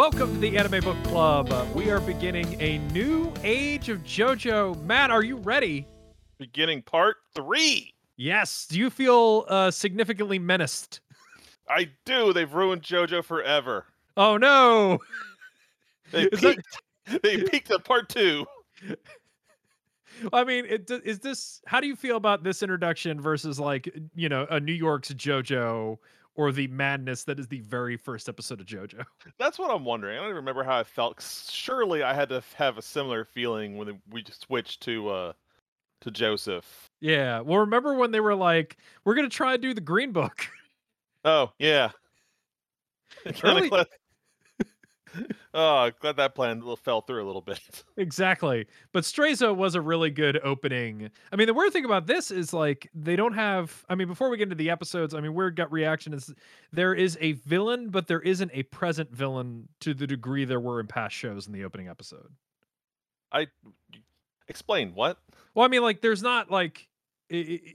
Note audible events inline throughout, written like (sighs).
Welcome to the Anime Book Club. Uh, we are beginning a new age of JoJo. Matt, are you ready? Beginning part three. Yes. Do you feel uh, significantly menaced? I do. They've ruined JoJo forever. Oh no! They Is that- peaked. They peaked at part two. I mean, it, is this? How do you feel about this introduction versus like you know a New York's JoJo or the madness that is the very first episode of JoJo? (laughs) That's what I'm wondering. I don't even remember how I felt. Surely I had to have a similar feeling when we switched to uh to Joseph. Yeah. Well, remember when they were like, "We're gonna try and do the Green Book." Oh yeah. (laughs) (laughs) Early- (laughs) oh, glad that plan fell through a little bit. (laughs) Exactly. But Straizo was a really good opening. I mean, the weird thing about this is like they don't have I mean, before we get into the episodes, I mean, weird gut reaction is there is a villain, but there isn't a present villain to the degree there were in past shows in the opening episode. I explain what? Well, I mean, like there's not like i- i-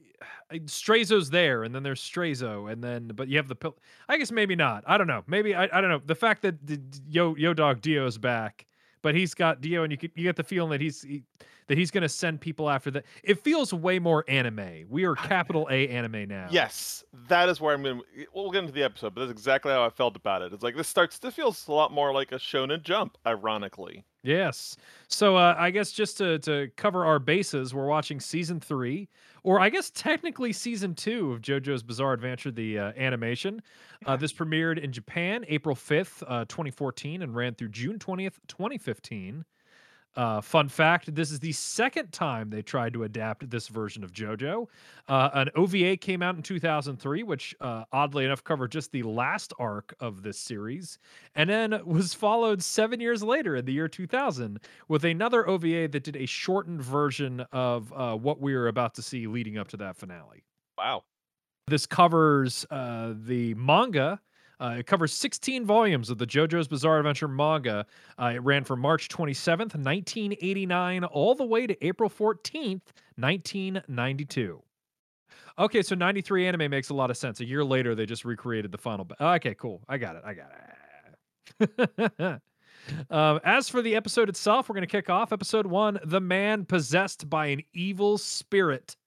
i- Straizo's there, and then there's Straizo, and then but you have the pill. I guess maybe not. I don't know. Maybe I, I don't know. The fact that the, Yo Yo Dog Dio's back, but he's got Dio, and you get, you get the feeling that he's he, that he's gonna send people after that. It feels way more anime. We are capital A anime now. Yes, that is where I'm going. to We'll get into the episode, but that's exactly how I felt about it. It's like this starts. This feels a lot more like a Shonen Jump, ironically. Yes. So uh, I guess just to to cover our bases, we're watching season three, or I guess technically season two of JoJo's Bizarre Adventure, the uh, animation. Uh, this premiered in Japan April fifth, uh, twenty fourteen, and ran through June twentieth, twenty fifteen. Uh, fun fact: This is the second time they tried to adapt this version of JoJo. Uh, an OVA came out in 2003, which uh, oddly enough covered just the last arc of this series, and then was followed seven years later in the year 2000 with another OVA that did a shortened version of uh, what we were about to see leading up to that finale. Wow. This covers uh, the manga. Uh, it covers 16 volumes of the JoJo's Bizarre Adventure manga. Uh, it ran from March 27th, 1989, all the way to April 14th, 1992. Okay, so 93 anime makes a lot of sense. A year later, they just recreated the final. Ba- okay, cool. I got it. I got it. (laughs) um, as for the episode itself, we're going to kick off episode one The Man Possessed by an Evil Spirit.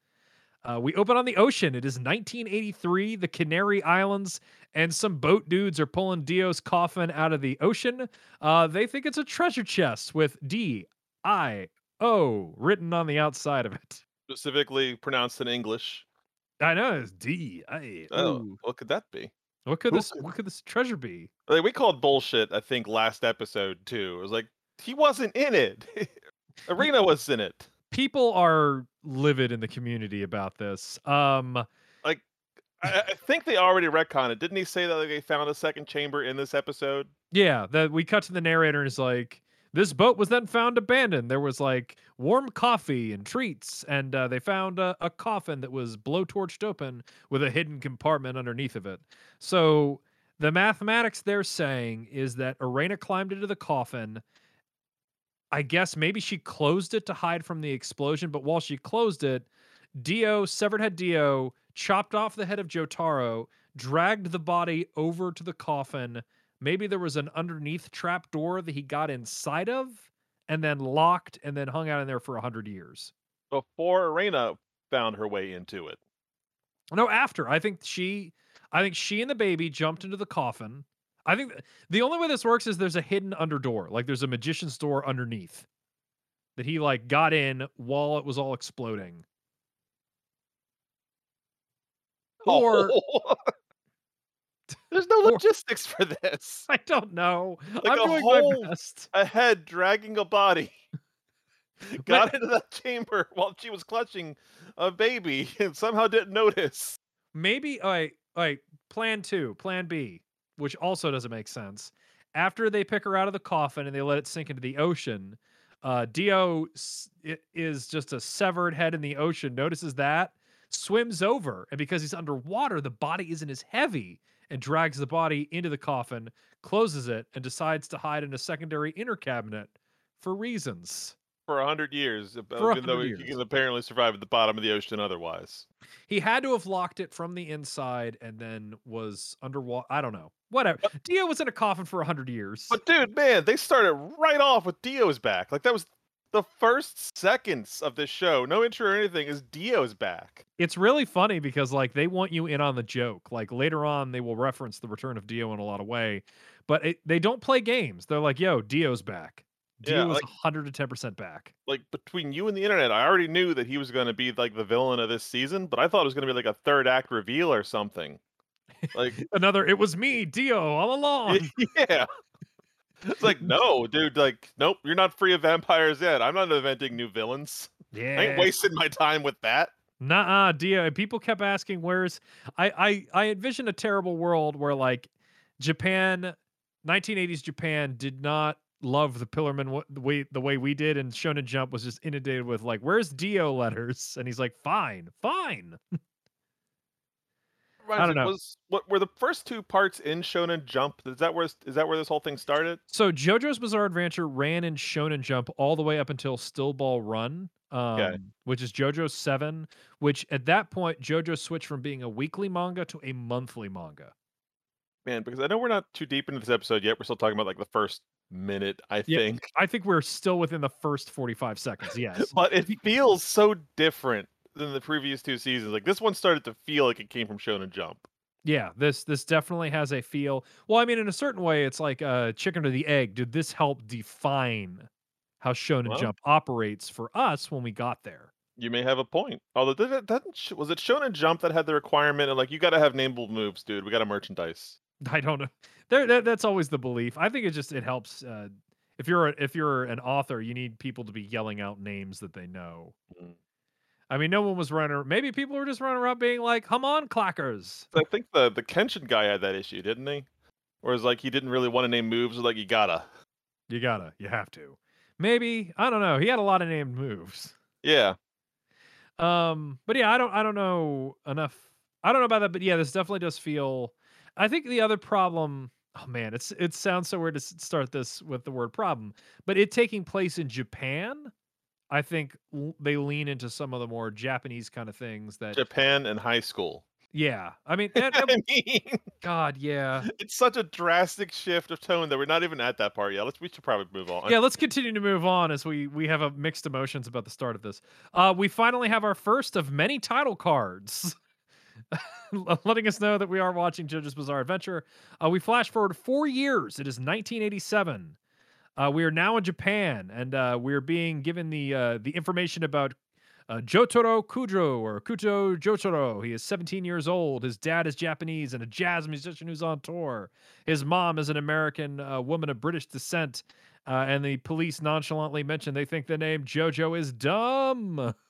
Uh, we open on the ocean. It is 1983, the Canary Islands, and some boat dudes are pulling Dio's coffin out of the ocean. Uh, they think it's a treasure chest with D I O written on the outside of it. Specifically pronounced in English. I know it's D I Oh, O. what could that be? What could who this? could- What could this treasure be? Like, we called bullshit. I think last episode too. It was like he wasn't in it. (laughs) Erina was in it. People are livid in the community about this. Um, I, I think they already retconned it. Didn't he say that like, they found a second chamber in this episode? Yeah, that we cut to the narrator and is like, this boat was then found abandoned. There was like warm coffee and treats, and uh, they found a, a coffin that was blowtorched open with a hidden compartment underneath of it. So the mathematics they're saying is that Erina climbed into the coffin. I guess maybe she closed it to hide from the explosion, but while she closed it, Dio, severed head Dio, chopped off the head of Jotaro, dragged the body over to the coffin. Maybe there was an underneath trap door that he got inside of and then locked and then hung out in there for a hundred years. Before Erina found her way into it. No, after. I think she I think she and the baby jumped into the coffin. I think the only way this works is there's a hidden under door. Like there's a magician's door underneath that he like got in while it was all exploding. Or Oh. (laughs) There's no (laughs) Or- logistics for this. I don't know. Like I'm a doing whole- my best. A head dragging a body. (laughs) Got into that chamber while she was clutching a baby and somehow didn't notice. Maybe all right, all right, plan two, plan B, which also doesn't make sense. After they pick her out of the coffin and they let it sink into the ocean, uh Dio is just a severed head in the ocean, notices that, swims over, and because he's underwater, the body isn't as heavy and drags the body into the coffin, closes it, and decides to hide in a secondary inner cabinet for reasons. For a hundred years, For even though 100 he can apparently survive at the bottom of the ocean otherwise. He had to have locked it from the inside and then was underwater. I don't know. Whatever. Dio was in a coffin for a 100 years. But dude, man, they started right off with Dio's back. Like that was the first seconds of this show. No intro or anything is Dio's back. It's really funny because like they want you in on the joke. Like later on, they will reference the return of Dio in a lot of way, but it, they don't play games. They're like, "Yo, Dio's back. Yeah, Dio is like- 110 percent back." Like between you and the internet, I already knew that he was going to be like the villain of this season, but I thought it was going to be like a third act reveal or something. Like, (laughs) Another, it was me, Dio, all (laughs) along. yeah. It's like, (laughs) no, dude, like, nope, you're not free of vampires yet. I'm not inventing new villains. Yeah, I ain't wasting my time with that. Nah, Dio. People kept asking, "Where's?" I I I envision a terrible world where like Japan, 1980s Japan, did not love the Pillarman way the way we did, and Shonen Jump was just inundated with like, "Where's Dio letters?" (laughs) And he's like, "Fine, fine." (laughs) Reminds don't know. Was what were the first two parts in Shonen Jump? Is that where is that where this whole thing started? So JoJo's Bizarre Adventure ran in Shonen Jump all the way up until Steel Ball Run, um, which is JoJo Seven. Which at that point, JoJo switched from being a weekly manga to a monthly manga. Man, because I know we're not too deep into this episode yet. We're still talking about like the first minute, I Yeah. think. I think we're still within the first 45 seconds. Yes. But it (laughs) feels so different than the previous two seasons. Like this one started to feel like it came from Shonen Jump. yeah, this this definitely has a feel. Well, I mean, in a certain way, it's like uh chicken or the egg. Did this help define how Shonen Well- Jump operates for us when we got there? You may have a point. Although it, doesn't was it Shonen Jump that had the requirement of like you got to have nameable moves, dude. We got to merchandise. (laughs) I don't know. There, that, that's always the belief. I think it just it helps. Uh, if you're a, if you're an author, you need people to be yelling out names that they know. Mm. I mean, no one was running. Maybe people were just running around being like, "Come on, clackers." I think the the Kenshin guy had that issue, didn't he? Whereas like he didn't really want to name moves, like you gotta. You gotta, you have to. Maybe I don't know. He had a lot of named moves. Yeah. Um, but yeah, I don't I don't know enough. I don't know about that, but yeah, this definitely does feel. I think the other problem. Oh man, it's it sounds so weird to start this with the word problem, but it taking place in Japan. I think l- they lean into some of the more Japanese kind of things that. Japan and high school. Yeah, I mean, (laughs) I mean, (laughs) God, yeah, it's such a drastic shift of tone that we're not even at that part yet. Let's we should probably move on. yeah. Let's continue to move on as we we have a mixed emotions about the start of this. Uh, we finally have our first of many title cards. (laughs) (laughs) letting us know that we are watching JoJo's Bizarre Adventure. Uh, we flash forward four years. It is 1987. Uh, we are now in Japan, and uh, we're being given the uh, the information about uh, Jotaro Kujo or Kujo Jotaro. He is 17 years old. His dad is Japanese and a jazz musician who's on tour. His mom is an American uh, woman of British descent. And the police nonchalantly mention they think the name JoJo is dumb. (laughs)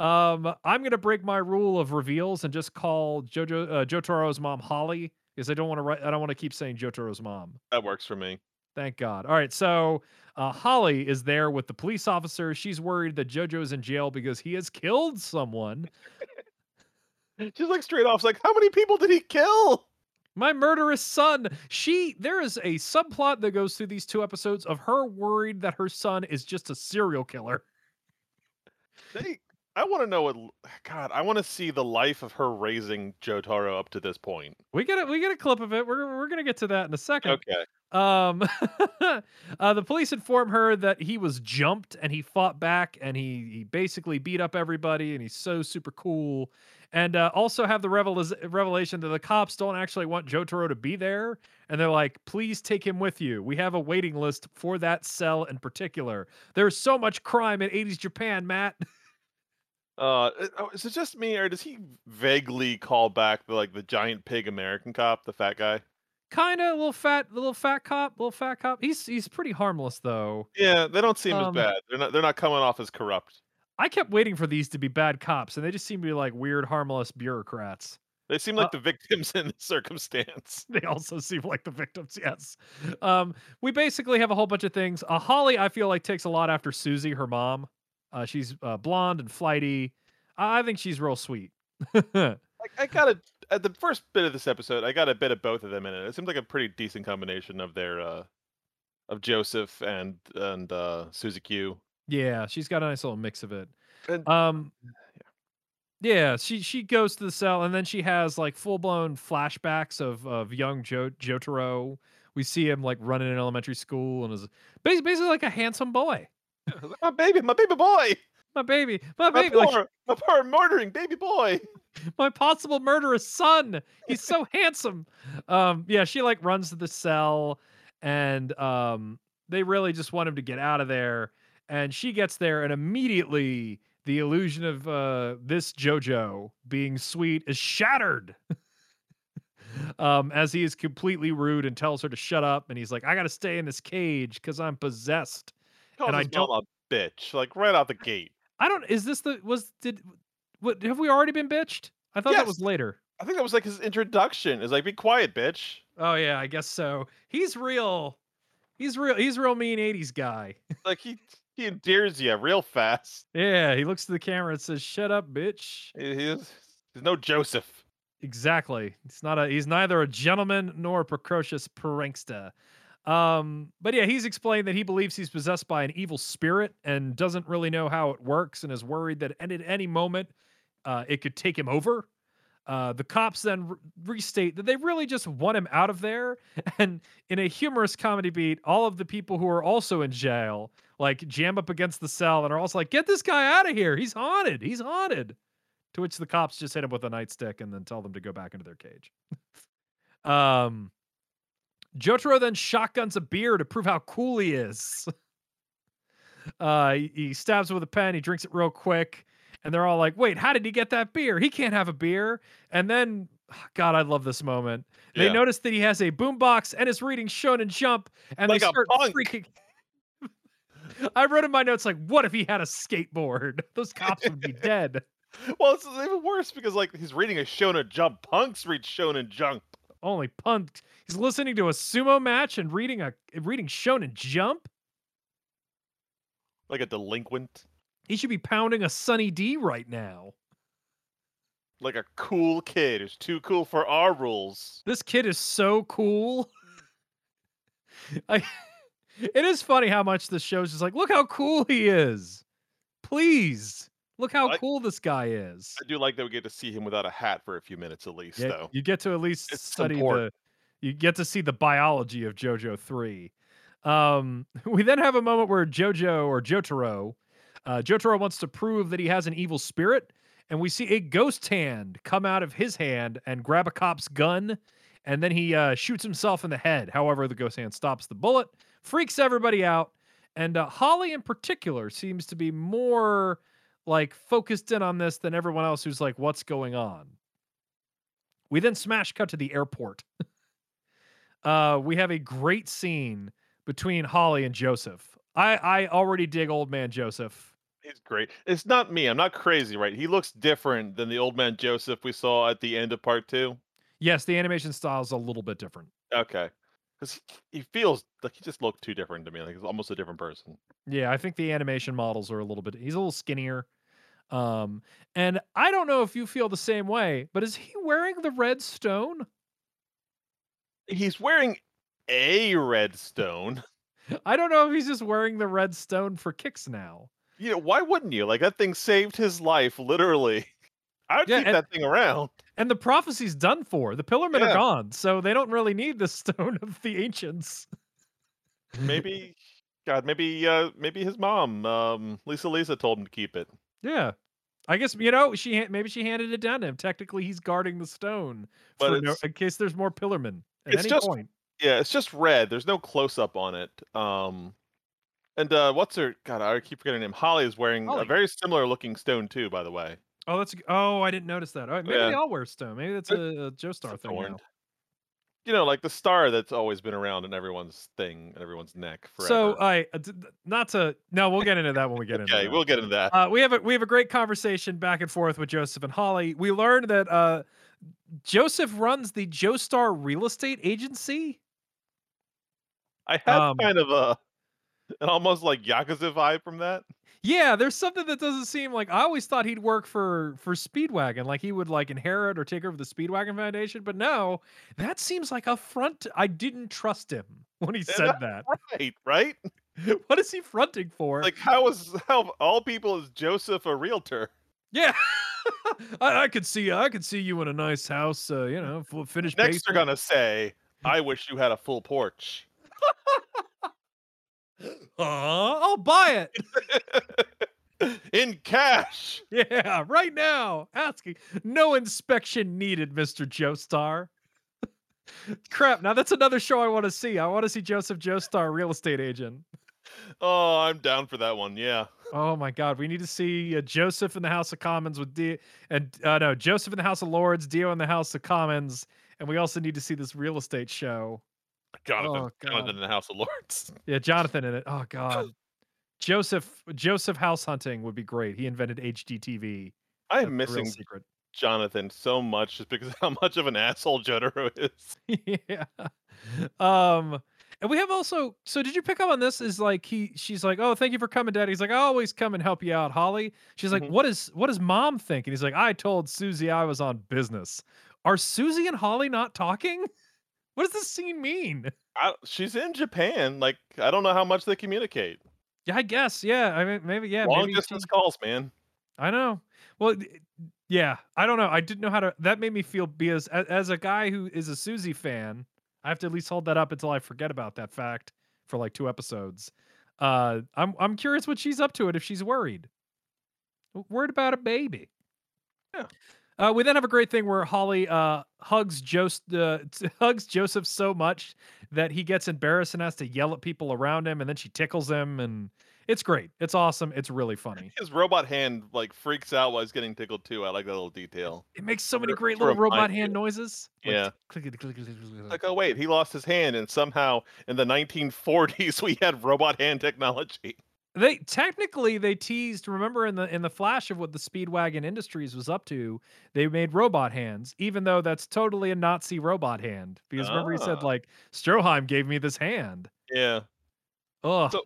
Um, I'm gonna break my rule of reveals and just call Jojo uh, Jotaro's mom Holly because I don't want to write. I don't want to keep saying Jotaro's mom. That works for me. Thank God. All right, so uh, Holly is there with the police officer. She's worried that Jojo is in jail because he has killed someone. (laughs) She's like straight off, like, how many people did he kill? My murderous son. She there is a subplot that goes through these two episodes of her worried that her son is just a serial killer. They, I want to know what. God, I want to see the life of her raising Jotaro up to this point. We get it. we get a clip of it. We're we're gonna get to that in a second. Okay. Um, (laughs) uh, the police inform her that he was jumped and he fought back and he he basically beat up everybody and he's so super cool. And uh, also have the revelis- revelation that the cops don't actually want Jotaro to be there, and they're like, "Please take him with you. We have a waiting list for that cell in particular. There's so much crime in '80s Japan, Matt." (laughs) Uh, oh, is it just me, or does he vaguely call back the like the giant pig American cop, the fat guy? kind of little fat, little fat cop, little fat cop. He's he's pretty harmless though. Yeah, they don't seem Um, as bad. They're not. They're not coming off as corrupt. I kept waiting for these to be bad cops, and they just seem to be like weird, harmless bureaucrats. They seem uh like the victims (laughs) in the circumstance. They also seem like the victims. Yes. Um, we basically have a whole bunch of things. Uh, Holly, I feel like takes a lot after Susie, her mom. Uh, she's uh, blonde and flighty. I, I think she's real sweet. (laughs) Like I got a at the first bit of this episode, I got a bit of both of them in it. It seems like a pretty decent combination of their uh of Joseph and and uh, Susie Q. Yeah, she's got a nice little mix of it. And Um, (sighs) yeah, she she goes to the cell and then she has like full blown flashbacks of of young Joe Jotaro. We see him like running in elementary school and is bas- basically like a handsome boy. (laughs) my baby, my baby boy, My baby, my my baby, like my poor murdering baby boy. (laughs) my possible murderous son. He's so (laughs) handsome. Um, yeah, she like runs to the cell, and um, they really just want him to get out of there. And she gets there, and immediately the illusion of uh, this JoJo being sweet is shattered. um, as he is completely rude and tells her to shut up, and he's like, "I got to stay in this cage because I'm possessed." Calls And I mom a bitch, like right out the gate. I don't. Is this the was did? What have we already been bitched? I thought that was later. I think that was like his introduction. Is like, be quiet, bitch. Oh yeah, I guess so. He's real. He's real. He's real mean '80s guy. Like he he endears you real fast. yeah, he looks to the camera and says, "Shut up, bitch." He, is, he's no Joseph. Exactly. He's not a. He's neither a gentleman nor a precocious prankster. Um, but yeah, he's explained that he believes he's possessed by an evil spirit and doesn't really know how it works, and is worried that at any moment, uh, it could take him over. Uh, the cops then re- restate that they really just want him out of there. (laughs) And in a humorous comedy beat, all of the people who are also in jail like jam up against the cell and are also like, "Get this guy out of here! He's haunted! He's haunted!" To which the cops just hit him with a nightstick and then tell them to go back into their cage. (laughs) um, Jotaro then shotguns a beer to prove how cool he is. (laughs) Uh, he, he stabs it with a pen. He drinks it real quick, and they're all like, "Wait, how did he get that beer? He can't have a beer." And then, God, I love this moment. They Yeah. notice that he has a boombox and is reading Shonen Jump, and Like they start freaking. (laughs) I wrote in my notes like, "What if he had a skateboard? (laughs) Those cops would be dead." Well, it's even worse because like he's reading a Shonen Jump. Punks read Shonen Jump. Only punk. He's listening to a sumo match and reading a reading Shonen Jump. Like a delinquent. He should be pounding a Sunny D right now. Like a cool kid who's too cool for our rules. This kid is so cool. (laughs) I, (laughs) it is funny how much this show's just like, look how cool he is. Please, look how I- cool this guy is. I do like that we get to see him without a hat for a few minutes at least, Yeah, though. you get to at least It's study the. You get to see the biology of JoJo three. Um, (laughs) we then have a moment where JoJo or Jotaro, uh, Jotaro wants to prove that he has an evil spirit, and we see a ghost hand come out of his hand and grab a cop's gun, and then he uh, shoots himself in the head. However, the ghost hand stops the bullet, freaks everybody out, and uh, Holly in particular seems to be more like focused in on this than everyone else who's like, what's going on? We then smash cut to the airport. (laughs) uh, we have a great scene between Holly and Joseph. I, I already dig old man Joseph. He's great. It's not me. I'm not crazy, right? He looks different than the old man Joseph we saw at the end of part two. Yes, the animation style is a little bit different. Okay. Because he, he feels like he just looked too different to me. Like he's almost a different person. Yeah, I think the animation models are a little bit. He's a little skinnier. Um, and I don't know if you feel the same way, but is he wearing the red stone? He's wearing a red stone. (laughs) I don't know if he's just wearing the red stone for kicks now. You know, why wouldn't you? Like that thing saved his life, literally. I'd Yeah, keep and- that thing around. And the prophecy's done for. The Pillarmen are Yeah. gone, so they don't really need the (laughs) stone of the ancients. Maybe God, maybe uh maybe his mom, um, Lisa Lisa told him to keep it. Yeah. I guess you know she maybe she handed it down to him. Technically, he's guarding the stone But no, in case there's more Pillarmen at It's any just- point. Yeah, it's just red. There's no close up on it. Um and uh what's her God, I keep forgetting her name. Holly is wearing Holly. a very similar looking stone too, by the way. Oh, that's oh, I didn't notice that. All right, maybe Yeah. they all wear stone. Maybe that's a, a Joestar thing. Now. You know, like the star that's always been around in everyone's thing and everyone's neck forever. So, I uh, not to no, we'll get into that when we get into okay, that. we'll get into that. Uh, we have a we have a great conversation back and forth with Joseph and Holly. We learned that uh, Joseph runs the Joestar real estate agency. I had um, kind of a An almost like Yakuza vibe from that. Yeah, there's something that doesn't seem like I always thought he'd work for for Speedwagon, like he would like inherit or take over the Speedwagon Foundation, but no, that seems like a front. I didn't trust him (laughs) when he said that. Right, right? (laughs) what is he fronting for? Like how is how all people is Joseph a realtor? yeah, (laughs) I, I could see I could see you in a nice house, uh, you know, full finished. Next they're gonna say, I wish you had a full porch. Aw, I'll buy it. (laughs) In cash. Yeah, right now. Asking. No inspection needed, Mr. Joestar. (laughs) Crap. Now that's another show I want to see. I want to see Joseph Joestar, real estate agent. Oh, I'm down for that one. Yeah. Oh my God. We need to see uh, Joseph in the House of Commons with Dio. And uh, no, Joseph in the House of Lords, Dio in the House of Commons. And we also need to see this real estate show. Jonathan, Oh, Jonathan in the House of Lords. (laughs) Yeah, Jonathan in it. Oh God. Joseph Joseph House Hunting would be great. He invented HGTV. I am missing secret. Jonathan so much just because of how (laughs) much of an asshole Jotaro is. (laughs) yeah. Um and we have also so did you pick up on this is like he she's like, "Oh, thank you for coming, Daddy. He's like, "I always come and help you out, Holly." She's like, Mhm. "What is what does mom think?" And he's like, "I told Susie I was on business." Are Susie and Holly not talking? What does this scene mean? I, she's in Japan. Like I don't know how much they communicate. Yeah, I guess. Yeah. I mean maybe yeah, Long maybe distance she- calls, man. I know. Well, yeah, I don't know. I didn't know how to. That made me feel because as, as a guy who is a Susie fan, I have to at least hold that up until I forget about that fact for like two episodes. Uh, I'm I'm curious what she's up to it if she's worried. Worried about a baby. Yeah. Uh, we then have a great thing where Holly uh, hugs Joseph, uh, (laughs) hugs Joseph so much that he gets embarrassed and has to yell at people around him, and then she tickles him, and it's great. It's awesome. It's really funny. His robot hand like freaks out while he's getting tickled too. I like that little detail. It makes so many great little robot hand noises. Yeah. (laughs) Like, oh wait, he lost his hand, and somehow in the 1940s (laughs) we had robot hand technology. They technically they teased. Remember in the in the flash of what the Speedwagon Industries was up to, they made robot hands, even though that's totally a Nazi robot hand. Because remember he said Ah. like Stroheim gave me this hand. Yeah. Oh. So-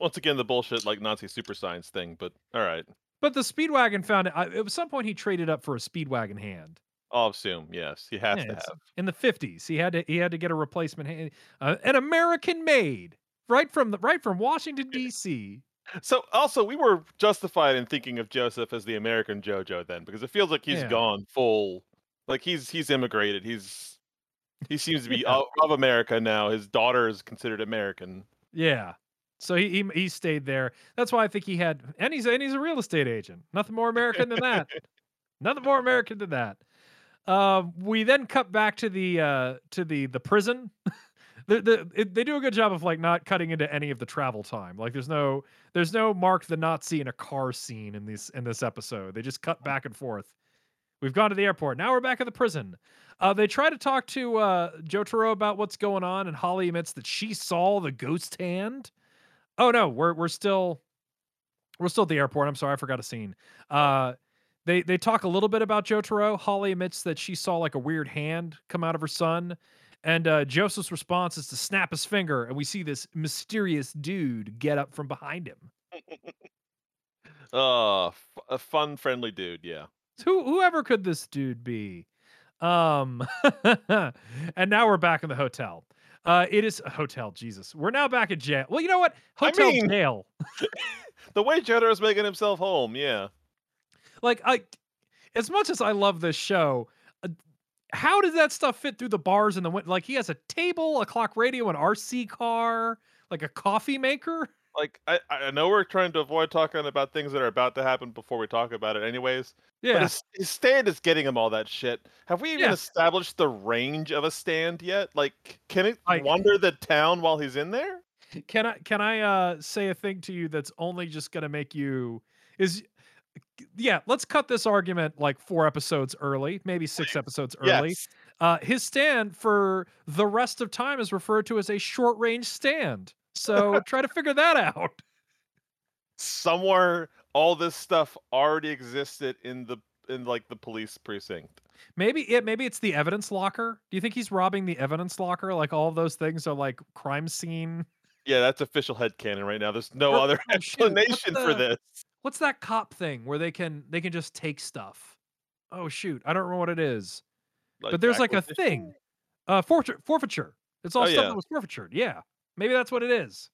Once again, the bullshit like Nazi super science thing, but all right. but the Speedwagon found it. At some point, he traded up for a Speedwagon hand. I'll assume yes, he has Yeah, to have. in the fifties. He had to he had to get a replacement hand, uh, an American made, right from the right from Washington D.C. So also, we were justified in thinking of Joseph as the American JoJo then, because it feels like he's Yeah. gone full, like he's he's immigrated. He's he seems to be (laughs) Yeah. of, America now. His daughter is considered American. Yeah. So he, he he stayed there. That's why I think he had and he's and he's a real estate agent. Nothing more American than that. (laughs) Nothing more American than that. Um, we then cut back to the uh, to the the prison. (laughs) the, the, it, they do a good job of like not cutting into any of the travel time. Like there's no there's no Mark the Nazi in a car scene in this in this episode. They just cut back and forth. We've gone to the airport. Now we're back at the prison. Uh, they try to talk to uh, Jotaro about what's going on, and Holly admits that she saw the ghost hand. Oh no, we're we're still we're still at the airport. I'm sorry, I forgot a scene. Uh, they they talk a little bit about Jotaro. Holly admits that she saw like a weird hand come out of her son, and uh, Joseph's response is to snap his finger, and we see this mysterious dude get up from behind him. Uh, (laughs) f- a fun, friendly dude. Yeah. Who whoever could this dude be? Um, (laughs) and now we're back in the hotel. Uh, it is a hotel. Jesus, we're now back at jail. Well, you know what? I Hotel mean- jail. (laughs) The way Jotaro's making himself home. Yeah. Like I, as much as I love this show, how does that stuff fit through the bars and the win- like? He has a table, a clock radio, an RC car, like a coffee maker. Like I, I know we're trying to avoid talking about things that are about to happen before we talk about it, anyways. But Yeah, his, his stand is getting him all that shit. Have we even Yeah. established the range of a stand yet? Like, can it Like- wander the town while he's in there? can I can I uh say a thing to you that's only just gonna make you is yeah, let's cut this argument like four episodes early, maybe six episodes early. Yes. Uh, his stand for the rest of time is referred to as a short range stand. So try to figure that out. (laughs) Somewhere, all this stuff already existed in the in like the police precinct. Maybe it maybe it's the evidence locker. Do you think he's robbing the evidence locker? Like all of those things are like crime scene Yeah, that's official head headcanon right now. There's no other (laughs) oh, explanation for this. What's that cop thing where they can they can just take stuff? Oh, shoot, I don't remember what it is. But there's, like, a thing. Uh, forfeit forfeiture. It's all Oh, stuff yeah. that was forfeitured, yeah. Maybe that's what it is.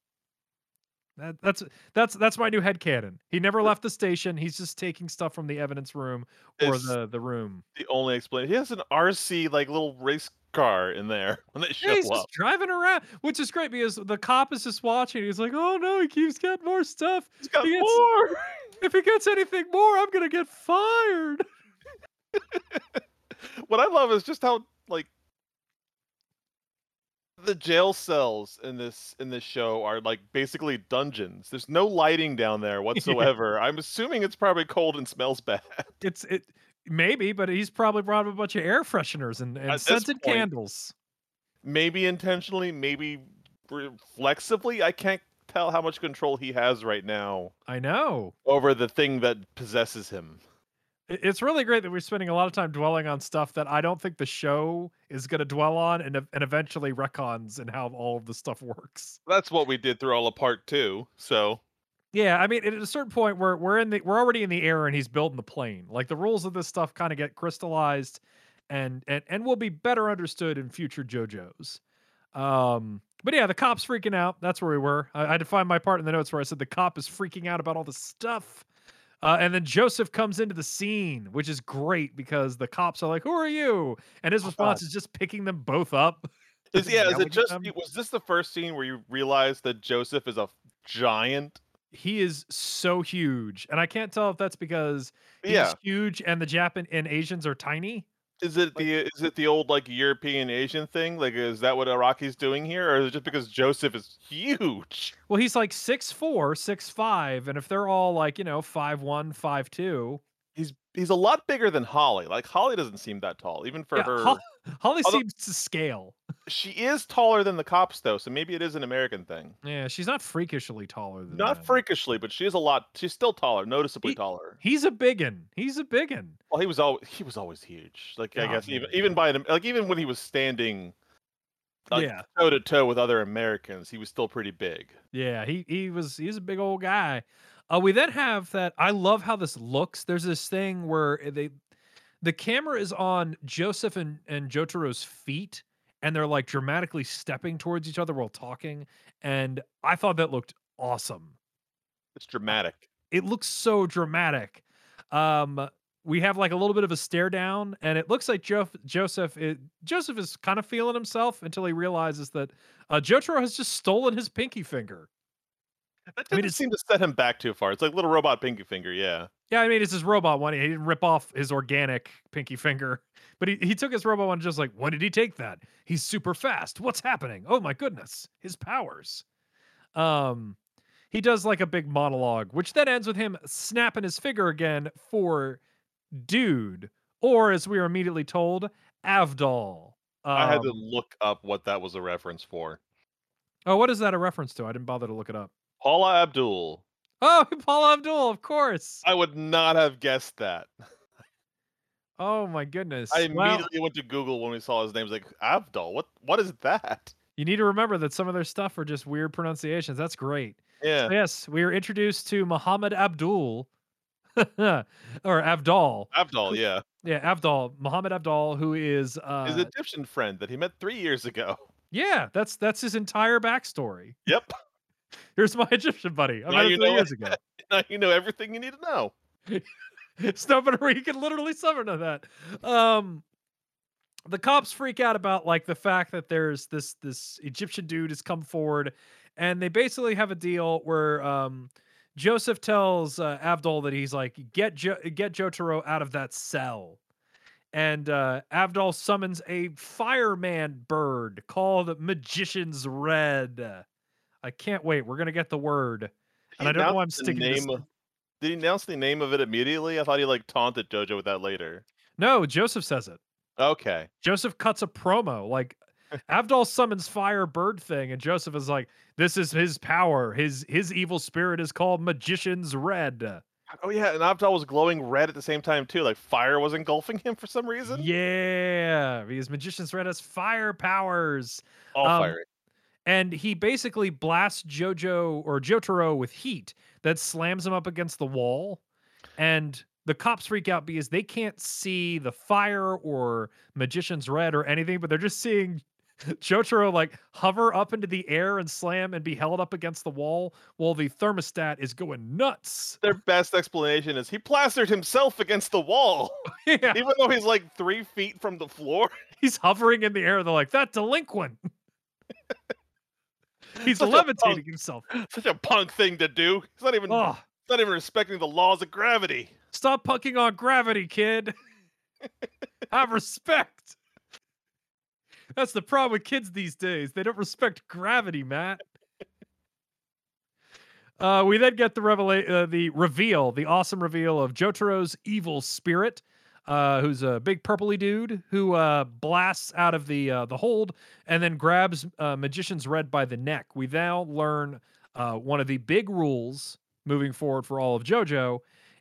That that's that's that's my new head headcanon. He never left the station, he's just taking stuff from the evidence room or It's the the room. the only explanation. He has an RC, like, little race car in there (laughs) when they show Yeah, he's up. just driving around, which is great because the cop is just watching, he's like, "Oh, no, he keeps getting more stuff. He's got He gets more! (laughs) if he gets anything more, I'm gonna get fired." (laughs) What I love is just how, like the jail cells in this in this show are, like, basically dungeons. There's no lighting down there (laughs) Yeah. whatsoever. I'm assuming it's probably cold and smells bad. (laughs) It's it maybe, but he's probably brought a bunch of air fresheners and and scented point candles. Maybe intentionally, maybe reflexively, I can't tell how much control he has right now I know. over the thing that possesses him. It's really great that we're spending a lot of time dwelling on stuff that I don't think the show is gonna dwell on and and eventually retcons and how all of the stuff works. That's what we did through all of part 2, so Yeah, I mean, at a certain point, we're we're in the we're already in the air and he's building the plane. Like, the rules of this stuff kinda get crystallized and and and will be better understood in future JoJos. Um, but yeah, the cop's freaking out. That's where we were. I I had to find my part in the notes where I said the cop is freaking out about all this stuff. Uh, and then Joseph comes into the scene, which is great because the cops are like, "Who are you?" And his response is just picking them both up. (laughs) Is yeah, is it just was this the first scene where you realized that Joseph is a giant? He is so huge, and I can't tell if that's because he's Yeah. huge and the Japan and Asians are tiny. Is it Like the is it the old, like, European Asian thing? Like, is that what Araki's doing here? Or is it just because Joseph is huge? Well, he's like six four, six five, and if they're all like, you know, 5'1", 5'2". He's he's a lot bigger than Holly. Like, Holly doesn't seem that tall, even for Yeah, her Ho Holly Although seems to scale. she is taller than the cops, though, so maybe it is an American thing. Yeah, she's not freakishly taller than Not them. freakishly, but she is a lot she's still taller, noticeably He taller. he's a biggin. He's a biggin. Well, he was al he was always huge. Like, I guess even even by an like, even when he was standing, like, Yeah. toe to toe with other Americans, he was still pretty big. Yeah, he he was he's a big old guy. Uh, we then have that I love how this looks. There's this thing where they the camera is on Joseph and, and Jotaro's feet, and they're like dramatically stepping towards each other while talking. And I thought that looked awesome. It's dramatic. It looks so dramatic. Um, we have like a little bit of a stare down, and it looks like jo- Joseph is, Joseph is kind of feeling himself until he realizes that uh, Jotaro has just stolen his pinky finger. That I mean, seem to set him back too far. It's like little robot pinky finger, yeah. Yeah, I mean, it's his robot one. He didn't rip off his organic pinky finger, (laughs) but he, he took his robot one just like, when did he take that? He's super fast. What's happening? Oh my goodness, his powers. Um, he does like a big monologue, which then ends with him snapping his finger again for dude, or as we are immediately told, Avdol. I had to Um, look up what that was a reference for. oh, what is that a reference to? I didn't bother to look it up. Paula Abdul. Oh, (laughs) Paul Abdul, of course. I would not have guessed that. Oh my goodness. I Well- immediately went to Google when we saw his name. I was like, Abdul, what what is that? You need to remember that some of their stuff are just weird pronunciations. That's great. Yeah. So yes, we are introduced to Muhammad Abdul, (laughs) or Abdal. Abdul, yeah. Yeah, Abdal, Muhammad Abdal, who is His uh, Egyptian friend that he met three years ago. yeah, that's that's his entire backstory. Yep. (laughs) Here's my Egyptian buddy. I Now met you three know years ago. (laughs) Now you know everything you need to know. (laughs) Stuff where you can literally summon on that. Um, the cops freak out about like the fact that there's this this Egyptian dude has come forward, and they basically have a deal where um, Joseph tells uh, Abdul that he's like get jo- get Jotaro out of that cell, and uh, Abdul summons a fireman bird called Magician's Red. I can't wait. We're gonna get the word. And He I don't know why I'm sticking this- name of- Did he announce the name of it immediately? I thought he like taunted Jojo with that later. No, Joseph says it. Okay. Joseph cuts a promo like (laughs) Abdul summons fire bird thing, and Joseph is like, "This is his power. His his evil spirit is called Magician's Red." Oh yeah, and Abdul was glowing red at the same time too. Like fire was engulfing him for some reason. Yeah, because Magician's Red has fire powers. All um, fiery. And he basically blasts Jojo or Jotaro with heat that slams him up against the wall. And the cops freak out because they can't see the fire or magician's red or anything, but they're just seeing (laughs) Jotaro like hover up into the air and slam and be held up against the wall while the thermostat is going nuts. Their best explanation is he plastered himself against the wall, (laughs) yeah, even though he's like three feet from the floor. he's hovering in the air. They're like, that delinquent. (laughs) (laughs) he's Such levitating himself. (gasps) Such a punk thing to do. He's not even Oh, he's not even respecting the laws of gravity. stop punking on gravity, kid. (laughs) Have respect. That's the problem with kids these days. They don't respect gravity, Matt. Uh, we then get the revela- uh, the reveal, the awesome reveal of Jotaro's evil spirit, uh, who's a big purpley dude who uh, blasts out of the uh, the hold and then grabs uh, Magician's Red by the neck. We now learn uh, one of the big rules moving forward for all of JoJo.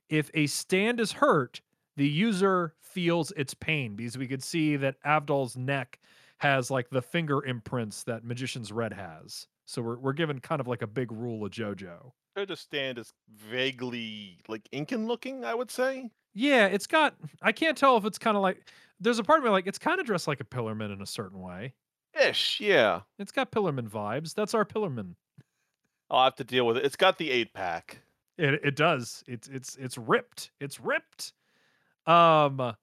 If a stand is hurt, the user feels its pain because we could see that Avdol's neck has like the finger imprints that Magician's Red has. So we're we're given kind of like a big rule of JoJo. Jojo's stand is vaguely like Incan looking, I would say. Yeah, it's got. I can't tell if it's kind of like. There's a part of me like it's kind of dressed like a Pillarman in a certain way. Ish, yeah. It's got Pillarman vibes. That's our Pillarman. I'll have to deal with it. It's got the eight pack. It it does. It's it's it's ripped. It's ripped. Um.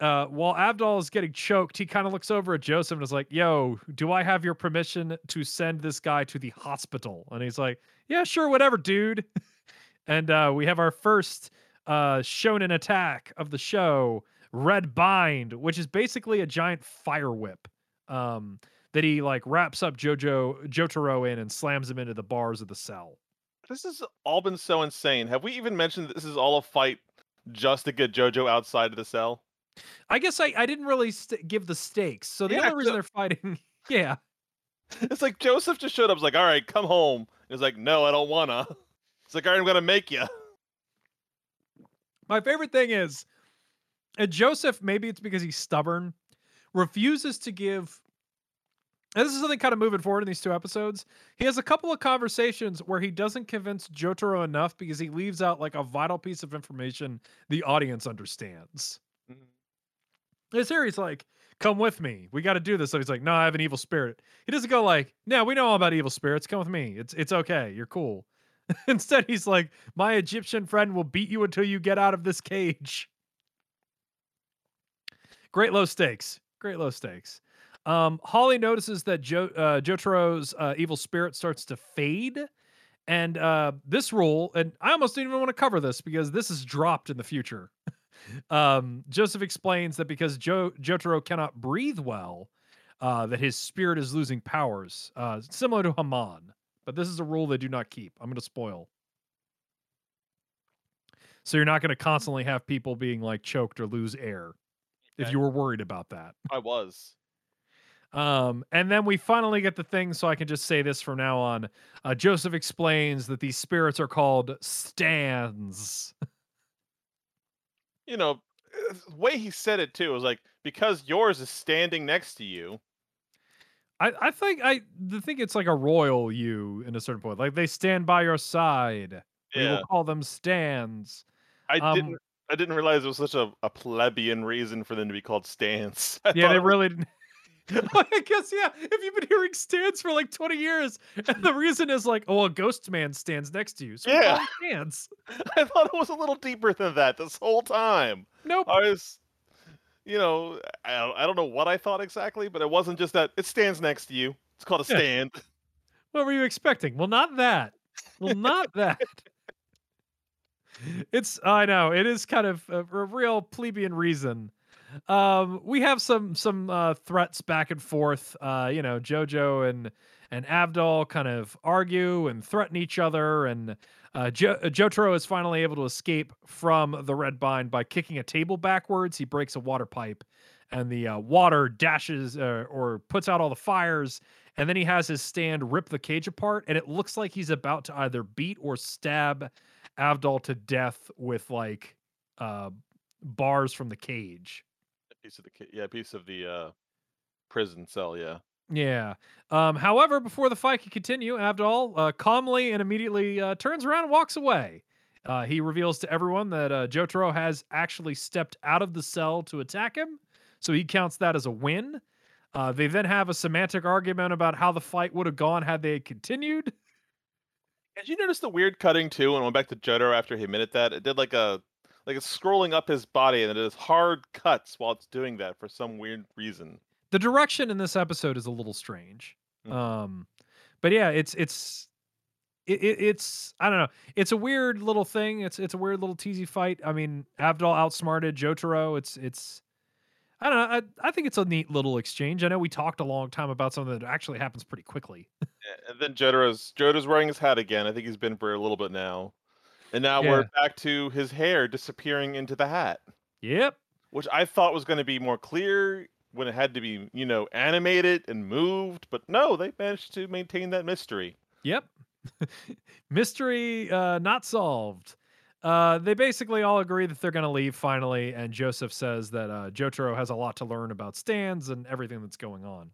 Uh, while Abdul is getting choked, he kind of looks over at Joseph and is like, "Yo, do I have your permission to send this guy to the hospital?" And he's like, "Yeah, sure, whatever, dude." (laughs) and uh, we have our first uh, shonen attack of the show, Red Bind, which is basically a giant fire whip um, that he like wraps up Jojo Jotaro in and slams him into the bars of the cell. This has all been so insane. Have we even mentioned this is all a fight just to get JoJo outside of the cell? I guess I, I didn't really st- give the stakes. So the Yeah, only reason so- they're fighting, (laughs) yeah, It's like Joseph just showed up. Was like, all right, come home. He's like, no, I don't wanna. (laughs) It's like, all right, I'm gonna make you. My favorite thing is, and Joseph. Maybe it's because he's stubborn, refuses to give. And this is something kind of moving forward in these two episodes. He has a couple of conversations where he doesn't convince Jotaro enough because he leaves out like a vital piece of information the audience understands. This here, he's like, "Come with me. We got to do this." So he's like, "No, I have an evil spirit." He doesn't go like, "No, we know all about evil spirits. Come with me. It's it's okay. You're cool." (laughs) Instead, he's like, "My Egyptian friend will beat you until you get out of this cage." Great low stakes. Great low stakes. Um, Holly notices that jo- uh, Jotaro's uh, evil spirit starts to fade. And uh, this rule, and I almost didn't even want to cover this because this is dropped in the future. (laughs) um, Joseph explains that because jo- Jotaro cannot breathe well, uh, that his spirit is losing powers, uh, similar to Hamon. But this is a rule they do not keep. I'm going to spoil. So you're not going to constantly have people being like choked or lose air if you were worried about that. I was. Um, and then we finally get the thing, so I can just say this from now on. Uh, Joseph explains that these spirits are called stands. You know, uh, the way he said it too was like, because yours is standing next to you. I, I think I the think it's like a royal you in a certain point. Like they stand by your side. Yeah. We will call them stands. I Um, didn't. I didn't realize it was such a, a plebeian reason for them to be called stands. (laughs) I yeah, they really didn't. (laughs) I guess yeah. If you've been hearing stands for like 20 years, and the reason is like, oh, a ghost man stands next to you. So Yeah. stands. (laughs) I thought it was a little deeper than that this whole time. Nope. I was, you know, I, don't- I don't know what I thought exactly, but it wasn't just that it stands next to you. It's called a Yeah. stand. What were you expecting? Well, not that. Well, not (laughs) that. It's I know it is kind of a, a real plebeian reason. Um, we have some some uh, threats back and forth. Uh, you know, JoJo and and Abdul kind of argue and threaten each other, and uh, jo- uh, Jotaro is finally able to escape from the red bind by kicking a table backwards. He breaks a water pipe, and the uh, water dashes uh, or puts out all the fires. And then he has his stand rip the cage apart, and it looks like he's about to either beat or stab Avdol to death with like uh, bars from the cage. A piece of the ki- yeah, a piece of the uh, prison cell. Yeah. Yeah. Um, however, before the fight can continue, Abdal uh, calmly and immediately uh, turns around and walks away. Uh, he reveals to everyone that uh, Jotaro has actually stepped out of the cell to attack him, so he counts that as a win. Uh, they then have a semantic argument about how the fight would have gone had they continued. Did you notice the weird cutting too? I went back to Jotaro after he admitted that it did like a like it's scrolling up his body and it is hard cuts while it's doing that for some weird reason. The direction in this episode is a little strange. Mhm. Um, but yeah, it's it's it, it, it's I don't know. It's a weird little thing. It's it's a weird little teasy fight. I mean, Abdul outsmarted Jotaro. It's it's I don't know. I, I think it's a neat little exchange. I know we talked a long time about something that actually happens pretty quickly. (laughs) A- And then Jotaro's Jotaro's wearing his hat again. I think he's been for a little bit now. And now Yeah. we're back to his hair disappearing into the hat, Yep. which I thought was going to be more clear when it had to be, you know, animated and moved, but no, they managed to maintain that mystery. Yep. (laughs) Mystery uh, not solved. Uh, they basically all agree that they're going to leave finally, and Joseph says that uh, Jotaro has a lot to learn about stands and everything that's going on.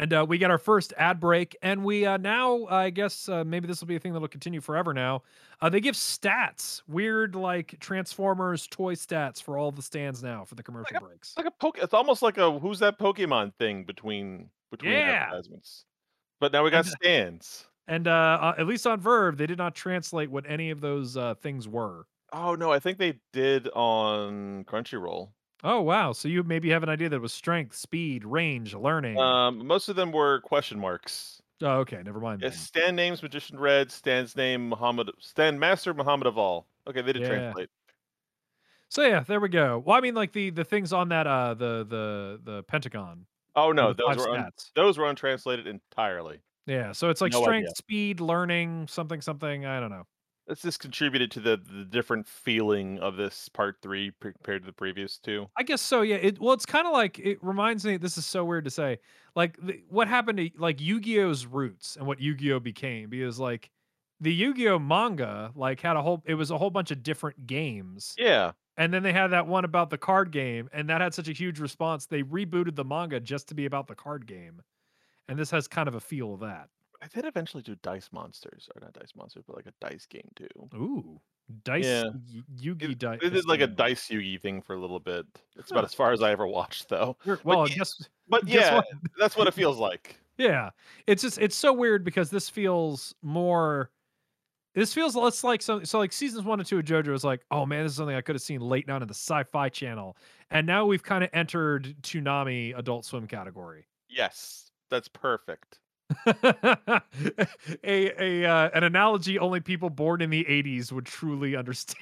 And uh, we get our first ad break, and we uh, now, I guess, uh, maybe this will be a thing that'll continue forever now. Uh, they give stats, weird like Transformers toy stats for all the stands now for the commercial breaks. It's like a poke. It's almost like a who's that Pokemon thing between between Yeah. advertisements. But now we got And- stands. And uh, uh, at least on VRV, they did not translate what any of those uh, things were. Oh no, I think they did on Crunchyroll. Oh wow! So you maybe have an idea that it was strength, speed, range, learning. Um, most of them were question marks. oh, okay, never mind. Yes, then. Stand names Magician Red. Stand's name Muhammad. Stand Master Muhammad Avdol. Okay, they did Yeah. translate. So yeah, there we go. Well, I mean, like the the things on that uh the the the Pentagon. Oh no, those were un- those were untranslated entirely. Yeah, so it's like No strength, idea. speed, learning, something, something. I don't know. This just contributed to the the different feeling of this part three compared to the previous two. I guess so. Yeah. It well, it's kind of like it reminds me. This is so weird to say. Like the, what happened to like Yu-Gi-Oh's roots and what Yu-Gi-Oh became because like the Yu-Gi-Oh manga like had a whole. It was a whole bunch of different games. Yeah, And then they had that one about the card game, and that had such a huge response. They rebooted the manga just to be about the card game. And this has kind of a feel of that. I did eventually do Dice Monsters, or not Dice Monsters, but like a dice game too. Ooh. Dice Yeah. y- Yugi dice. it did like a dice Yugi thing for a little bit. It's about as far as I ever watched, though. Well, yeah, guess But Guess yeah, what? that's what it feels like. (laughs) Yeah. It's just it's so weird because this feels more this feels less like so so like seasons one and two of JoJo is like, oh man, this is something I could have seen late night on the sci-fi channel. And now we've kind of entered Toonami adult swim category. Yes, that's perfect. (laughs) a a uh, an analogy only people born in the 80s would truly (laughs) understand.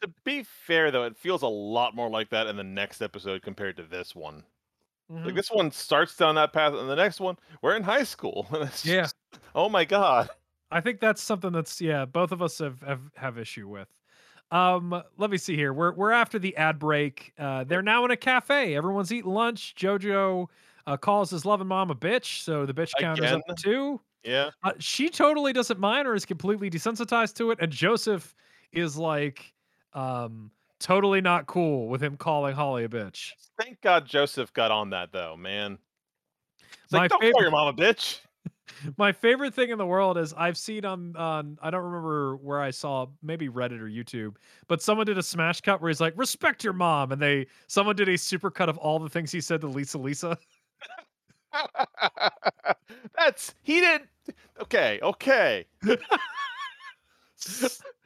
To be fair, though, it feels a lot more like that in the next episode compared to this one. Like Mhm. this one starts down that path, and the next one, we're in high school. (laughs) it's Yeah. just- oh my god. I think that's something that's yeah, both of us have have, have issue with. Um, let me see here. We're we're after the ad break. Uh, they're now in a cafe. Everyone's eating lunch. Jojo uh, calls his loving mom a bitch, so the bitch counter's up Again? to two. Yeah. Uh, she totally doesn't mind or is completely desensitized to it, and Joseph is like, um, totally not cool with him calling Holly a bitch. Thank God Joseph got on that though, man. It's My like, don't favorite- call your mom a bitch. (laughs) My favorite thing in the world is I've seen on on I don't remember where I saw maybe Reddit or YouTube, but someone did a smash cut where he's like respect your mom, and they someone did a super cut of all the things he said to Lisa Lisa. (laughs) (laughs) That's he didn't. Okay, okay. (laughs)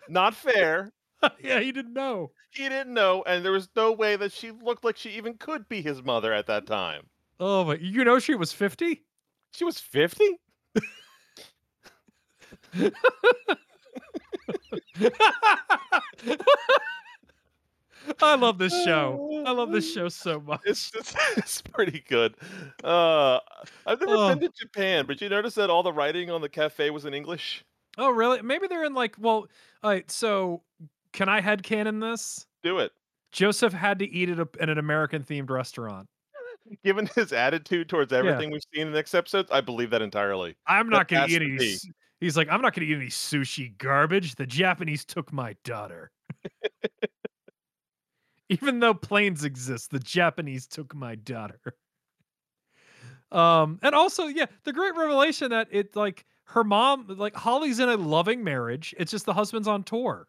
Not fair. (laughs) yeah, he didn't know. He didn't know, and there was no way that she looked like she even could be his mother at that time. Oh, but you know she was fifty. She was fifty. I love this show. I love this show (laughs) so much. It's just, (laughs) it's pretty good. Uh, I've never Oh. been to Japan, but you notice that all the writing on the cafe was in English. Oh, really? Maybe they're in like well. All right, so can I headcanon this? Do it. Joseph had to eat at, a, at an American themed restaurant. (laughs) Given his attitude towards everything we've seen in the next episodes, I believe that entirely. I'm not going to eat any. He's like, I'm not going to eat any sushi garbage. The Japanese took my daughter. Even though planes exist, the Japanese took my daughter. Um, and also, yeah, the great revelation that it like her mom, like Holly's in a loving marriage. It's just the husband's on tour.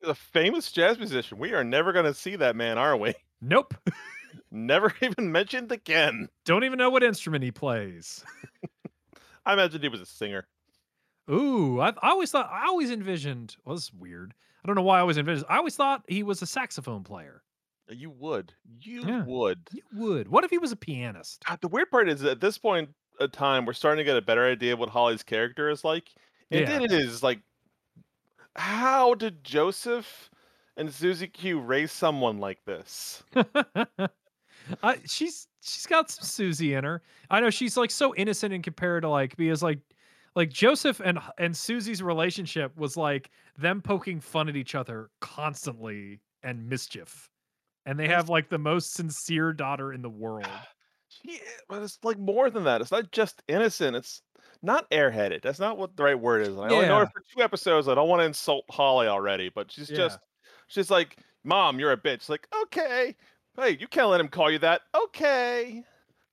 The famous jazz musician. We are never going to see that man, are we? Nope. (laughs) Never (laughs) even mentioned again. Don't even know what instrument he plays. I imagine he was a singer. Ooh, I, I always thought I always envisioned. Well, this is weird. I don't know why I always envisioned. I always thought he was a saxophone player. Uh, you would. You Yeah. would. You would. What if he was a pianist? God, the weird part is at this point of time, we're starting to get a better idea of what Holly's character is like. And Yeah. then it is like, how did Joseph and Susie Q raise someone like this? (laughs) I, she's she's got some Susie in her. I know she's like so innocent in compared to like because like like Joseph and and Susie's relationship was like them poking fun at each other constantly and mischief. And they have like the most sincere daughter in the world. (sighs) She, eh, but it's like more than that. It's not just innocent. It's not airheaded. That's not what the right word is. And I only know her for two episodes. I don't want to insult Holly already, but she's Yeah. just, she's like, Mom, you're a bitch. Like, okay. Hey, you can't let him call you that. Okay.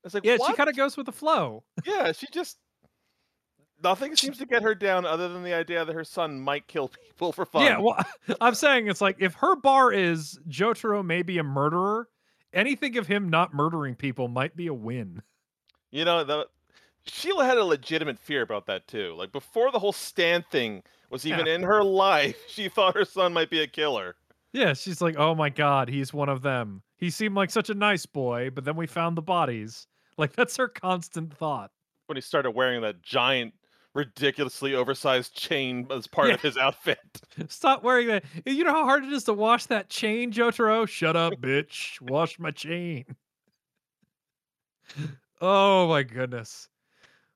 It's like, Yeah, she kind of goes with the flow. Yeah, she just nothing seems to get her down other than the idea that her son might kill people for fun. Yeah, well, (laughs) I'm saying it's like if her bar is Jotaro may be a murderer, anything of him not murdering people might be a win. you know, the Sheila had a legitimate fear about that too. Like before the whole stand thing was even in her life, (laughs) she thought her son might be a killer. Yeah, she's like, oh my god, he's one of them. He seemed like such a nice boy, but then we found the bodies. Like (laughs) that's her constant thought. When he started wearing that giant, ridiculously oversized chain (laughs) as part Yeah. of his outfit. Stop wearing that. You know how hard it is to wash that chain, Jotaro? Shut up, bitch. Wash my chain. Oh my goodness.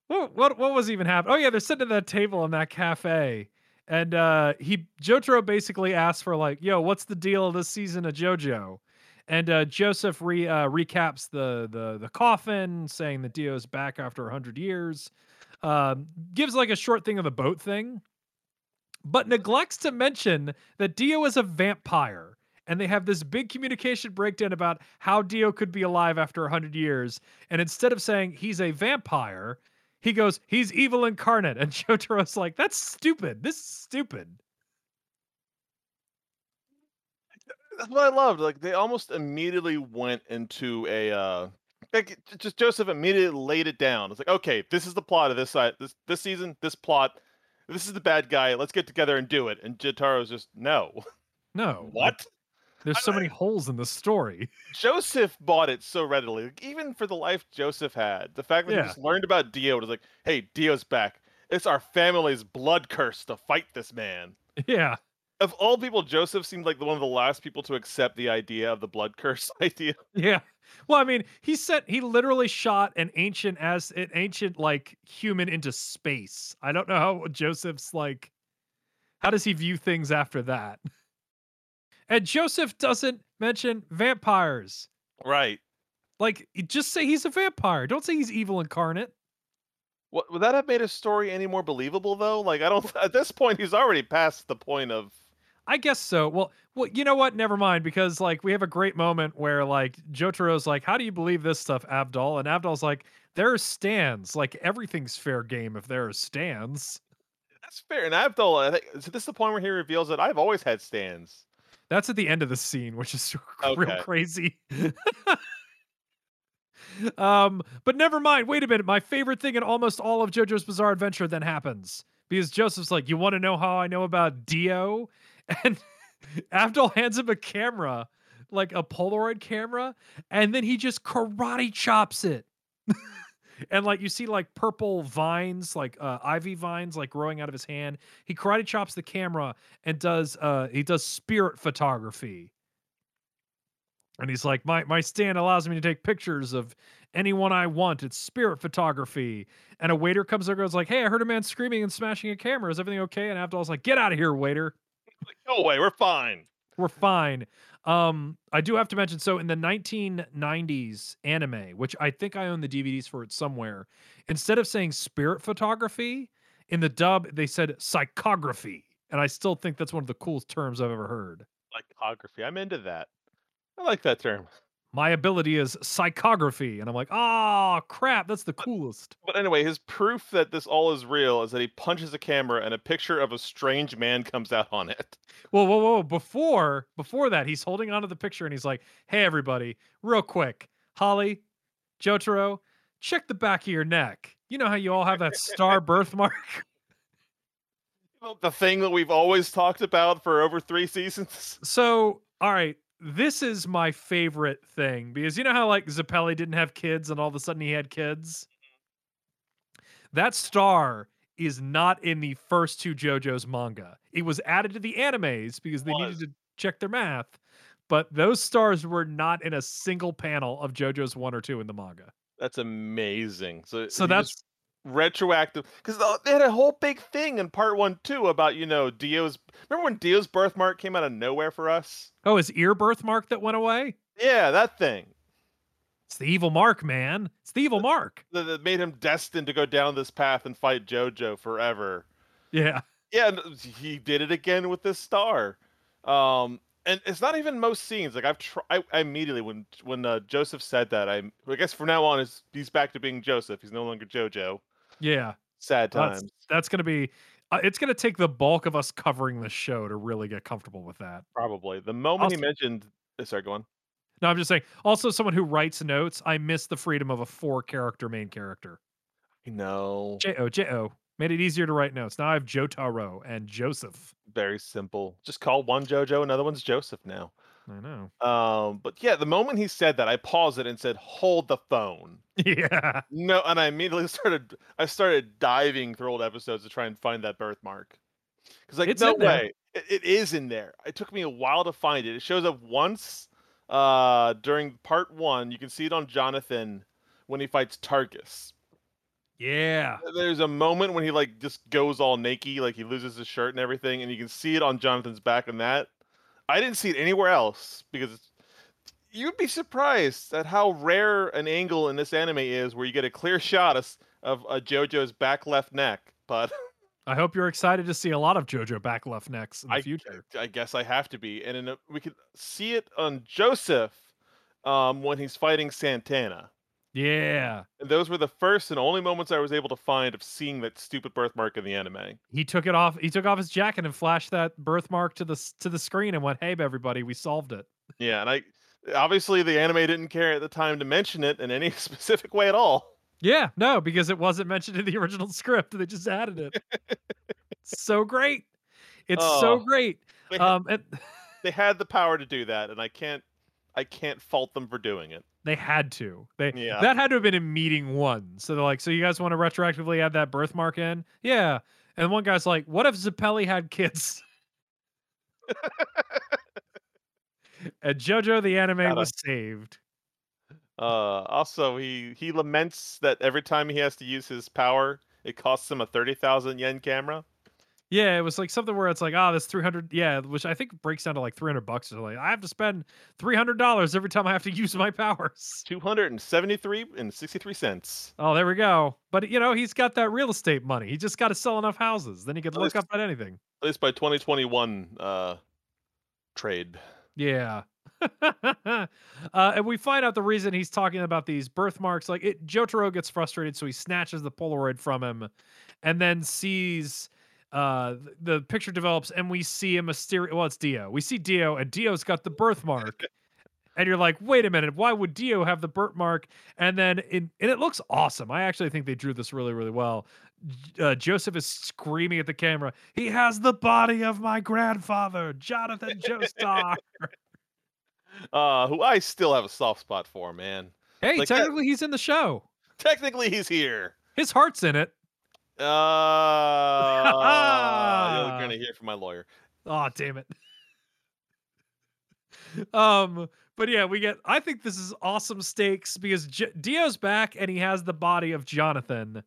What what what was even happening? Oh yeah, they're sitting at that table in that cafe. And uh he Jotaro basically asked for like, yo, what's the deal this season of JoJo? And uh Joseph re uh, recaps the the the coffin, saying that Dio's back after hundred years. Um, gives like a short thing of the boat thing, but neglects to mention that Dio is a vampire. And they have this big communication breakdown about how Dio could be alive after 100 years. And instead of saying he's a vampire, he goes, he's evil incarnate. And (laughs) Jotaro's like, that's stupid. This is stupid. That's what I loved. Like they almost immediately went into a uh like just Joseph immediately laid it down. It's like, okay, this is the plot of this side this this season, this plot. This is the bad guy. Let's get together and do it. And Jotaro's just no. (laughs) No. What? There's I- so many holes in the story. (laughs) Joseph bought it so readily. Like, even for the life Joseph had, the fact that Yeah. he just learned about Dio was like, hey, Dio's back. It's our family's blood curse to fight this man. (laughs) Yeah. Of all people, Joseph seemed like the one of the last people to accept the idea of the blood (laughs) curse idea. Yeah. Well, I mean, he sent he literally shot an ancient as an ancient like human into space. I don't know how Joseph's like how does he view things after that? And Joseph doesn't mention vampires. Right. Like just say he's a vampire. Don't say he's evil incarnate. What, would that have made his story any more believable though? Like I don't (laughs) at this point he's already past the point of I guess so. Well, well, you know what? Never mind, because like we have a great moment where like Jotaro's like, "How do you believe this stuff, Abdul?" And Abdul's like, "There are stands. Like everything's fair game if there are stands." that's fair. And Abdul, I think is this the point where he reveals that I've always had stands. That's at the end of the scene, which is (laughs) real crazy. (laughs) um, but never mind. Wait a minute. My favorite thing in almost all of JoJo's Bizarre Adventure then happens because Joseph's like, "You want to know how I know about Dio?" And (laughs) Abdul hands him a camera, like a Polaroid camera, and then he just karate chops it. (laughs) and like you see like purple vines, like uh, ivy vines, like growing out of his hand. He karate chops the camera and does uh he does spirit photography. And he's like, my my stand allows me to take pictures of anyone I want. It's spirit photography. And a waiter comes over and goes like, Hey, I heard a man screaming and smashing a camera. Is everything okay? And Abdul's like, Get out of here, waiter. Go away, we're fine. We're fine. Um, I do have to mention, so in the 1990s anime, which I think I own the DVDs for it somewhere, instead of saying spirit photography, in the dub, they said psychography. And I still think that's one of the coolest terms I've ever heard. Psychography. I'm into that. I like that term. My ability is psychography. And I'm like, oh, crap. That's the coolest. But anyway, his proof that this all is real is that he punches a camera and a picture of a strange man comes out on it. Whoa, whoa, whoa. Before, before that, he's holding onto the picture and he's like, hey, everybody, real quick. Holly, Jotaro, check the back of your neck. You know how you all have that star (laughs) birthmark? The thing that we've always talked about for over three seasons. So, all right, this is my favorite thing because you know how like Zeppeli didn't have kids and all of a sudden he had kids? Mm-hmm. That star is not in the first two JoJo's manga. It was added to the animes because they Was. needed to check their math, but those stars were not in a single panel of JoJo's 1 or 2 in the manga. That's amazing. So, So that's retroactive because they had a whole big thing in part one too about you know Dio's. Remember when Dio's birthmark came out of nowhere for us? Oh, his ear birthmark that went away? Yeah, that thing It's the evil mark, man. It's the evil mark. that, made him destined to go down this path and fight JoJo forever. Yeah. Yeah, and he did it again with this star. Um, and it's not even most scenes. Like I've tried I, I immediately when when uh, Joseph said that, I I guess from now on is he's back to being Joseph. He's no longer JoJo. Yeah. Sad That's times. that's going to be uh, it's going to take the bulk of us covering the show to really get comfortable with that. Probably the moment he mentioned. uh, Sorry, go on. No, I'm just saying. Also, someone who writes notes, I miss the freedom of a four-character main character. No, J O J O made it easier to write notes. Now I have Jotaro and Joseph. very simple. Just call one JoJo, another one's Joseph now. I know. Um, but yeah, the moment he said that, I paused it and said, "Hold the phone." (laughs) Yeah. No, and I immediately (laughs) started. I started diving through old episodes to try and find that birthmark. Because like, It's no way, it, it is in there. It took me a while to find it. It shows up once uh during part one. You can see it on Jonathan when he fights Tarkus. Yeah. There's a moment when he like just goes all naked, like he loses his shirt and everything, and you can see it on Jonathan's back. And that I didn't see it anywhere else because it's, you'd be surprised at how rare an angle in this anime is where you get a clear shot of, of a JoJo's back left neck. But (laughs) I hope you're excited to see a lot of JoJo back left necks in the I, future. I guess I have to be, and in a, we could see it on Joseph um, when he's fighting Santana. Yeah. And those were the first and only moments I was able to find of seeing that stupid birthmark in the anime. He took it off. He took off his jacket and flashed that birthmark to the to the screen and went, "Hey, everybody, we solved it." Yeah, and I obviously the anime didn't care at the time to mention it in any (laughs) specific way at all. Yeah, no, because it wasn't mentioned in the (laughs) original script. They just added it. so great. It's so Oh. great. They, ha- Um, and they had the power to do that, and I can't I can't fault them for doing it. They had to. They Yeah. that had to have been in meeting one. So they're like, so you guys want to retroactively add that birthmark in? Yeah. And one guy's like, what if Zeppeli had kids? (laughs) and JoJo the anime Gotta- was saved. Uh, also, he he laments that every time he has to use his power, it costs him a thirty thousand yen camera. Yeah, it was like something where it's like, oh, that's 300. Yeah, which I think breaks down to like 300 bucks. Or like, I have to spend $300 every time I have to (laughs) use my powers. Two hundred and seventy three and sixty three cents. Oh, there we go. But, you know, he's got that real estate money. He just got to sell enough houses. Then he could At look least- up at anything. At least by twenty twenty one uh trade. Yeah. (laughs) uh, and we find out the reason he's talking about these birthmarks. Like, it, Jotaro gets frustrated, so he snatches the Polaroid from him and then sees. Uh, the picture develops, and we see a mysterious. Well, it's Dio. We see Dio, and Dio's got the birthmark. (laughs) and you're like, wait a minute, why would Dio have the birthmark? And then, in, and it looks awesome. I actually think they drew this really, really well. Uh, Joseph is screaming at the camera. He has the body of my grandfather, Jonathan Joestar. (laughs) Uh, who I still have a soft spot for, man. Hey, Like that- technically, he's in the show. Technically, he's here. His heart's in it. Uh, you're gonna (laughs) hear from my lawyer. Oh, damn it. (laughs) um, but yeah, we get. I think this is awesome stakes because J- Dio's back and he has the body of Jonathan.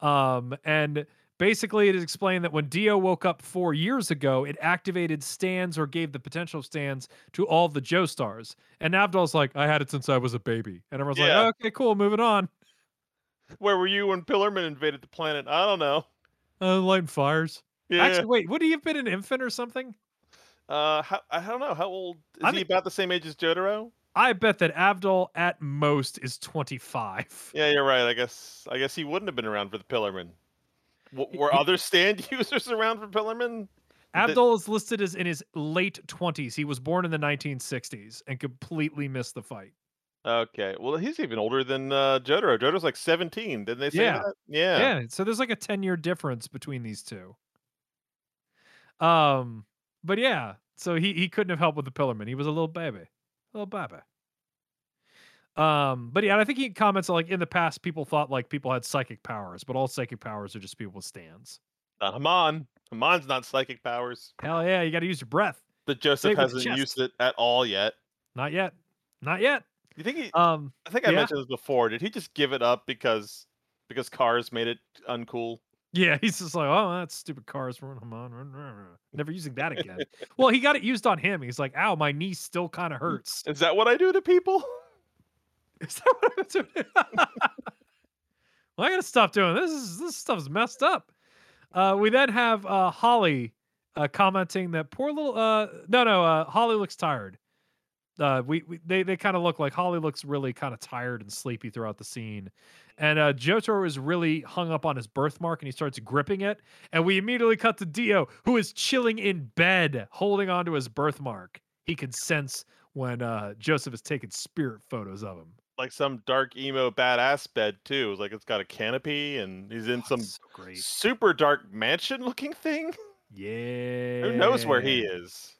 Um, and basically, it is explained that when Dio woke up four years ago, it activated stands or gave the potential stands to all the Joestars. And Abdul's like, I had it since I was a baby, and everyone's Yeah. like, okay, cool, moving on. Where were you when Pillarman invaded the planet? I don't know. Uh, lighting fires. Yeah. Actually, wait, would he have been an infant or something? uh, how, I don't know. How old is I he? think- About the same age as Jotaro? I bet that Abdul at most is 25. Yeah, you're right. I guess I guess he wouldn't have been around for the Pillarman. W- were other stand (laughs) users around for Pillarman? Abdul is listed as in his late 20s. He was born in the 1960s and completely missed the fight. Okay. Well, he's even older than uh, Jotaro. Jotaro's like 17. Didn't they say Yeah. that? Yeah. Yeah. so there's like a 10 year difference between these two. Um, but yeah, so he he couldn't have helped with the Pillarman. He was a little baby, little baby. Um, but yeah, I think he comments like in the past, people thought like people had psychic powers, but all psychic powers are just people with stands. Not Hamon. Hamon's not psychic powers. Hell yeah, you got to use your breath. But Joseph hasn't used it at all yet. Not yet, not yet. You think he? Um, I think I yeah. mentioned this before. Did he just give it up because because cars made it uncool? Yeah, (laughs) he's just like, oh, that's stupid cars. run on, run, run, run." Never using that again. (laughs) well, he got it used on him. He's like, ow, my knee still kind of hurts. Is that what I do to people? (laughs) Is that what I'm doing? well, I gotta stop doing this. Is, this stuff's messed up. Uh, we then have uh, Holly uh, commenting that poor little. Uh, no, no, uh, Holly looks tired. Uh, we, we they they kind of look like Holly looks really kind of tired and sleepy throughout the scene, and uh, Jotaro is really hung up on his birthmark and he starts gripping it, and we immediately cut to Dio who is chilling in bed, holding onto his birthmark. He can sense when uh, Joseph is taking spirit photos of him. Like some dark emo badass bed too. It's like it's got a canopy and he's in Oh, some so great. super dark mansion looking thing. Yeah. (laughs) Who knows where he is?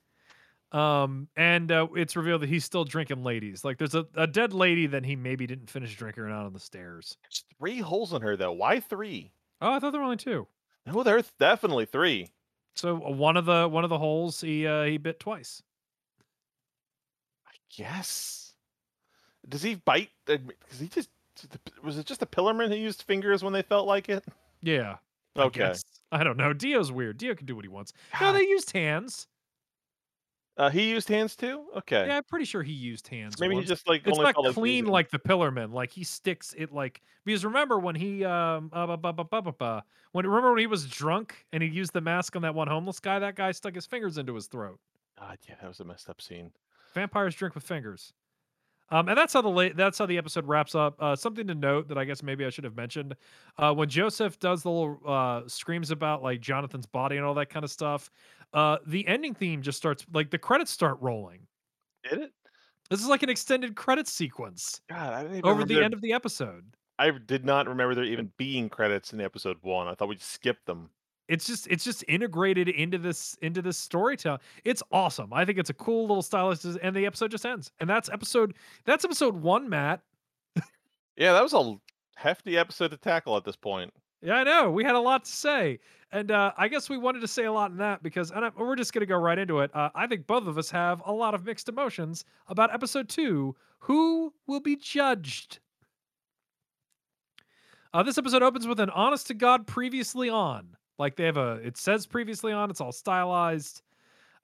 Um, and uh, it's revealed that he's still drinking ladies. Like there's a, a dead lady that he maybe didn't finish drinking out on the stairs. There's three holes in her though. Why three? Oh, I thought there were only two. No, there's definitely three. So uh, one of the one of the holes he uh, he bit twice. I guess. Does he bite? Does he just? Was it just a Pillarman who used fingers when they felt like it? Yeah. I Okay. guess. I don't know. Dio's weird. Dio can do what he wants. No, they used hands. Uh, he used hands too. Okay. Yeah, I'm pretty sure he used hands. Maybe he just like It's only not clean like the Pillarman. Like he sticks it like because remember when he um uh, bu- bu- bu- when remember when he was drunk and he used the mask on that one homeless guy. That guy stuck his fingers into his throat. God, yeah, that was a messed up scene. Vampires drink with fingers. Um, and that's how the la- that's how the episode wraps up. Uh, something to note that I guess maybe I should have mentioned uh, when Joseph does the little uh, screams about like Jonathan's body and all that kind of stuff. Uh, the ending theme just starts like the credits start rolling. Did it? This is like an extended credit sequence God, I didn't over the there- end of the episode. I did not remember there even being credits in episode one. I thought we skipped them. It's just it's just integrated into this into this storytelling. It's awesome. I think it's a cool little stylist, and the episode just ends. And that's episode that's episode one, Matt. Yeah, that was a hefty episode to tackle at this point. Yeah, I know. We had a lot to say. And uh, I guess we wanted to say a lot in that because, and I, we're just going to go right into it. Uh, I think both of us have a lot of mixed emotions about episode two Who will be judged? Uh, this episode opens with an honest to God previously on. Like they have a, it says previously on, it's all stylized.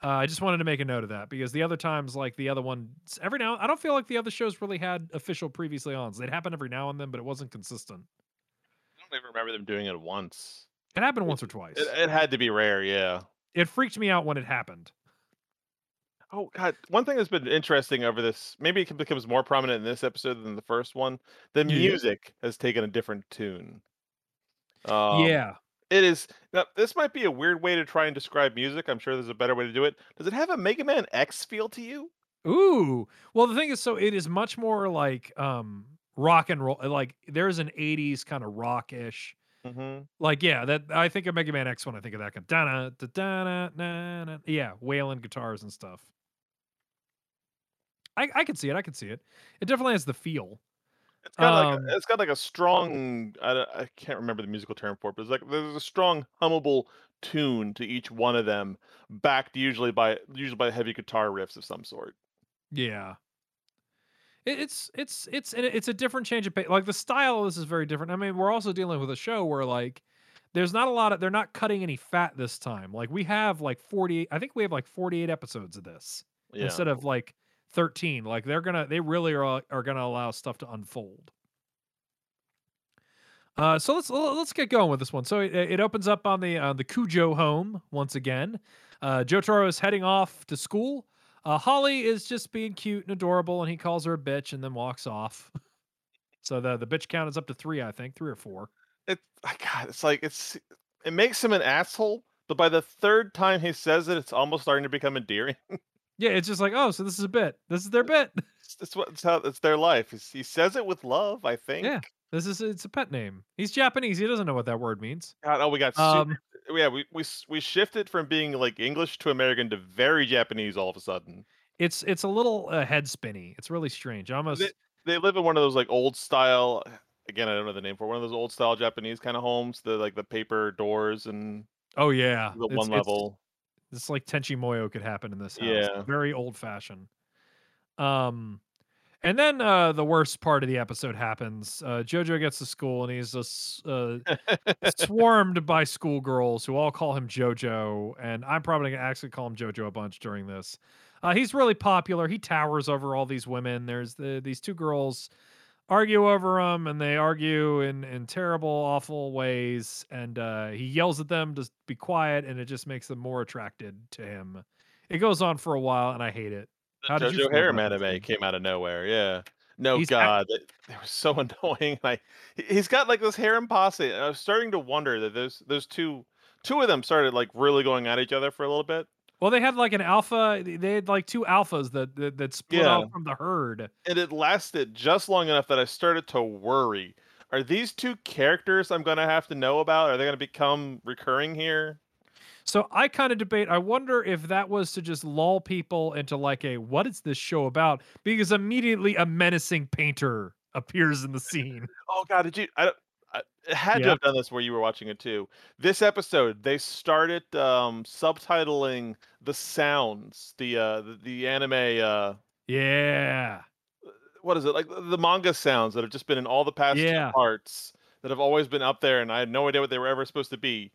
Uh, I just wanted to make a note of that because the other times, like the other one, every now, I don't feel like the other shows really had official previously ons. They'd happen every now and then, but it wasn't consistent. I remember them doing it once. It happened once or twice. It, it had to be rare, yeah. it freaked me out when it happened. Oh God! One thing that's been interesting over this, maybe it becomes more prominent in this episode than the first one. The Yeah. music has taken a different tune. Um, yeah. it is. Now, this might be a weird way to try and describe music. I'm sure there's a better way to do it. Does it have a Mega Man X feel to you? Ooh. Well, the thing is, so it is much more like um rock and roll. Like there's an '80s kind of rockish. Mm-hmm. Like yeah, that I think of Mega Man X when I think of that. Kind of da na na. Yeah, wailing guitars and stuff. I I can see it. I can see it. It definitely has the feel. It's got like Um, a, it's got like a strong. I, I can't remember the musical term for it, but it's like there's a strong hummable tune to each one of them, backed usually by usually by heavy guitar riffs of some sort. Yeah. It, it's it's it's it's a different change of pace. Like the style of this is very different. I mean, we're also dealing with a show where like there's not a lot of they're not cutting any fat this time. Like we have like 48 I think we have like 48 episodes of this Yeah. instead of like 13. Like they're going to they really are are going to allow stuff to unfold. Uh, so let's let's get going with this one. So it, it opens up on the uh, the Kujo home once again. Uh, Jotaro is heading off to school. Uh, Holly is just being cute and adorable, and he calls her a bitch and then walks off. (laughs) so the the bitch count is up to three, I think, three or four. It, I God, it's like it's it makes him an asshole, but by the third time he says it, it's almost starting to become endearing. (laughs) Yeah, it's just like, oh, so this is a bit. This is their bit. it's, it's what it's how it's their life. He's, he says it with love, I think. Yeah, this is it's a pet name. He's Japanese. He doesn't know what that word means. God, oh, we got super, Um, yeah, we we we shifted from being like English to American to very Japanese all of a sudden. it's it's a little uh, head spinny. It's really strange. Almost. They live in one of those like old style. (sighs) Again, I don't know the name for it, one of those old style Japanese kind of homes. The like the paper doors and oh yeah, the it's, one it's- level. It's like Tenchi Muyo could happen in this house. Yeah. Very old fashioned. Um and then uh the worst part of the episode happens. Uh Jojo gets to school and he's uh (laughs) swarmed by schoolgirls who all call him Jojo, and I'm probably gonna actually call him Jojo a bunch during this. Uh, he's really popular. He towers over all these women. There's the, these two girls argue over him, and they argue in in terrible, awful ways. And uh, he yells at them to be quiet, and it just makes them more attracted to him. It goes on for a while, and I hate it. How did JoJo Harem anime came out of nowhere. Yeah. No, He's act- God, they, they were so (laughs) annoying. Like he- he's got like this harem posse. and I was starting to wonder that those those two two of them started like really going at each other for a little bit, Well, they had like an alpha. They had like two alphas that that, that split Yeah. off from the herd. and it lasted just long enough that I started to worry. Are these two characters I'm gonna have to know about? Are they gonna become recurring here? So I kind of debate. I wonder if that was to just lull people into like a what is this show about? Because immediately a menacing painter appears in the scene. (laughs) Oh God, did you? I, I had Yeah. to have done this where you were watching it too. This episode, they started um, subtitling the sounds, the uh, the, the anime. Uh, Yeah. what is it like the manga sounds that have just been in all the past Yeah. parts that have always been up there, and I had no idea what they were ever supposed to be.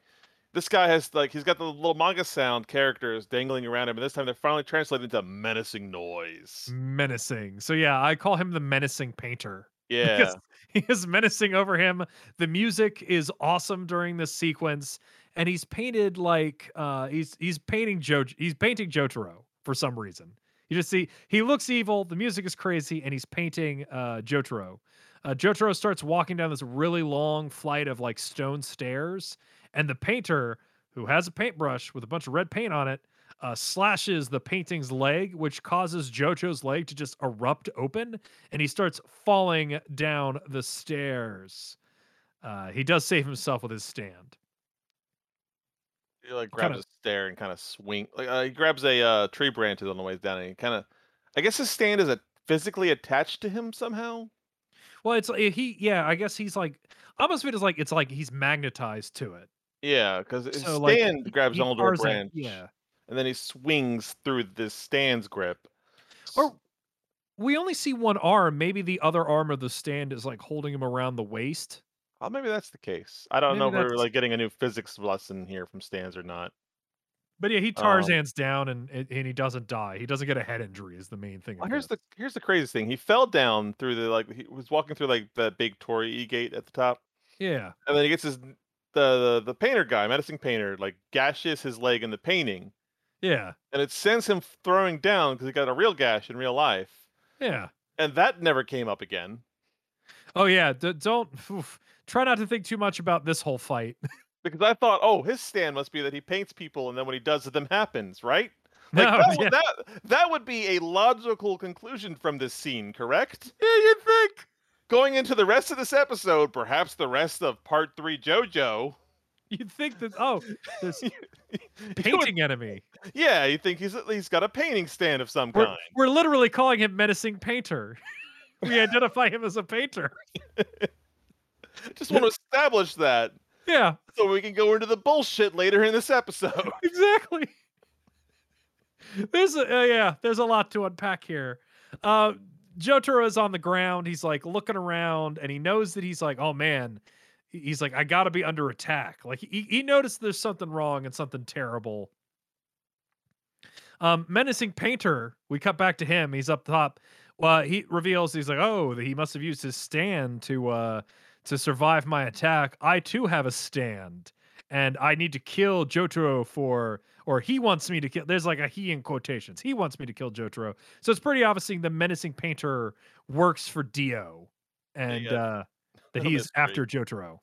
This guy has like he's got the little manga sound characters dangling around him, and this time they're finally translated into menacing noise. Menacing. So yeah, I call him the menacing painter. (laughs) Yeah, because he is menacing over him. The music is awesome during this sequence, and he's painted like uh, he's he's painting Joe he's painting Jotaro for some reason. You just see he looks evil. The music is crazy, and he's painting uh, Jotaro. Uh, Jotaro starts walking down this really long flight of like stone stairs, and the painter, who has a paintbrush with a bunch of red paint on it, uh, slashes the painting's leg, which causes Jojo's leg to just erupt open, and he starts falling down the stairs. Uh, he does save himself with his stand. he like kinda- grabs a stair and kind of swing. Like uh, he grabs a uh, tree branch on the way down, and he kind of, I guess his stand is a, physically attached to him somehow. Well, it's like he, yeah, I guess he's like, almost it's like it's like he's magnetized to it. Yeah, because his So like, stand he- grabs onto a branch, Yeah. and then he swings through this stand's grip. Or we only see one arm. Maybe the other arm of the stand is like holding him around the waist. Oh, maybe that's the case. I don't know if we're like getting a new physics lesson here from stands or not. But yeah, he Um, Tarzan's down and and and he doesn't die. He doesn't get a head injury. Is the main thing. Well, here's the here's the craziest thing. He fell down through the like he was walking through like the big Torii gate at the top, yeah. and then he gets his the the, the painter guy, medicine painter, like gashes his leg in the painting, Yeah. and it sends him throwing down because he got a real gash in real life, Yeah. and that never came up again. Oh yeah. D- don't oof. try not to think too much about this whole fight. (laughs) Because I thought, oh, his stand must be that he paints people, and then when he does it, them happens, right? (laughs) no, oh, that, yeah. would, that that would be a logical conclusion from this scene, correct? yeah, you'd think. Going into the rest of this episode, perhaps the rest of part three JoJo. You'd think that. Oh, this (laughs) you would- (laughs) painting enemy. yeah, you think he's at least got a painting stand of some We're, kind. we're literally calling him menacing painter. (laughs) we identify him as a painter. Just want to establish that Yeah, so we can go into the bullshit later in this episode. exactly. There's a uh, yeah, there's a lot to unpack here. Uh Jotaro is on the ground. He's like looking around and he knows that he's like, oh man, he's like, I gotta be under attack. Like he, he noticed there's something wrong and something terrible. Um, menacing painter, we cut back to him. He's up top. Well, he reveals he's like, oh, that he must have used his stand to uh to survive my attack. I too have a stand, and I need to kill Jotaro for, or he wants me to kill. There's like a he in quotations. He wants me to kill Jotaro. So it's pretty obviously the menacing painter works for Dio, and yeah. uh, that he's after Jotaro.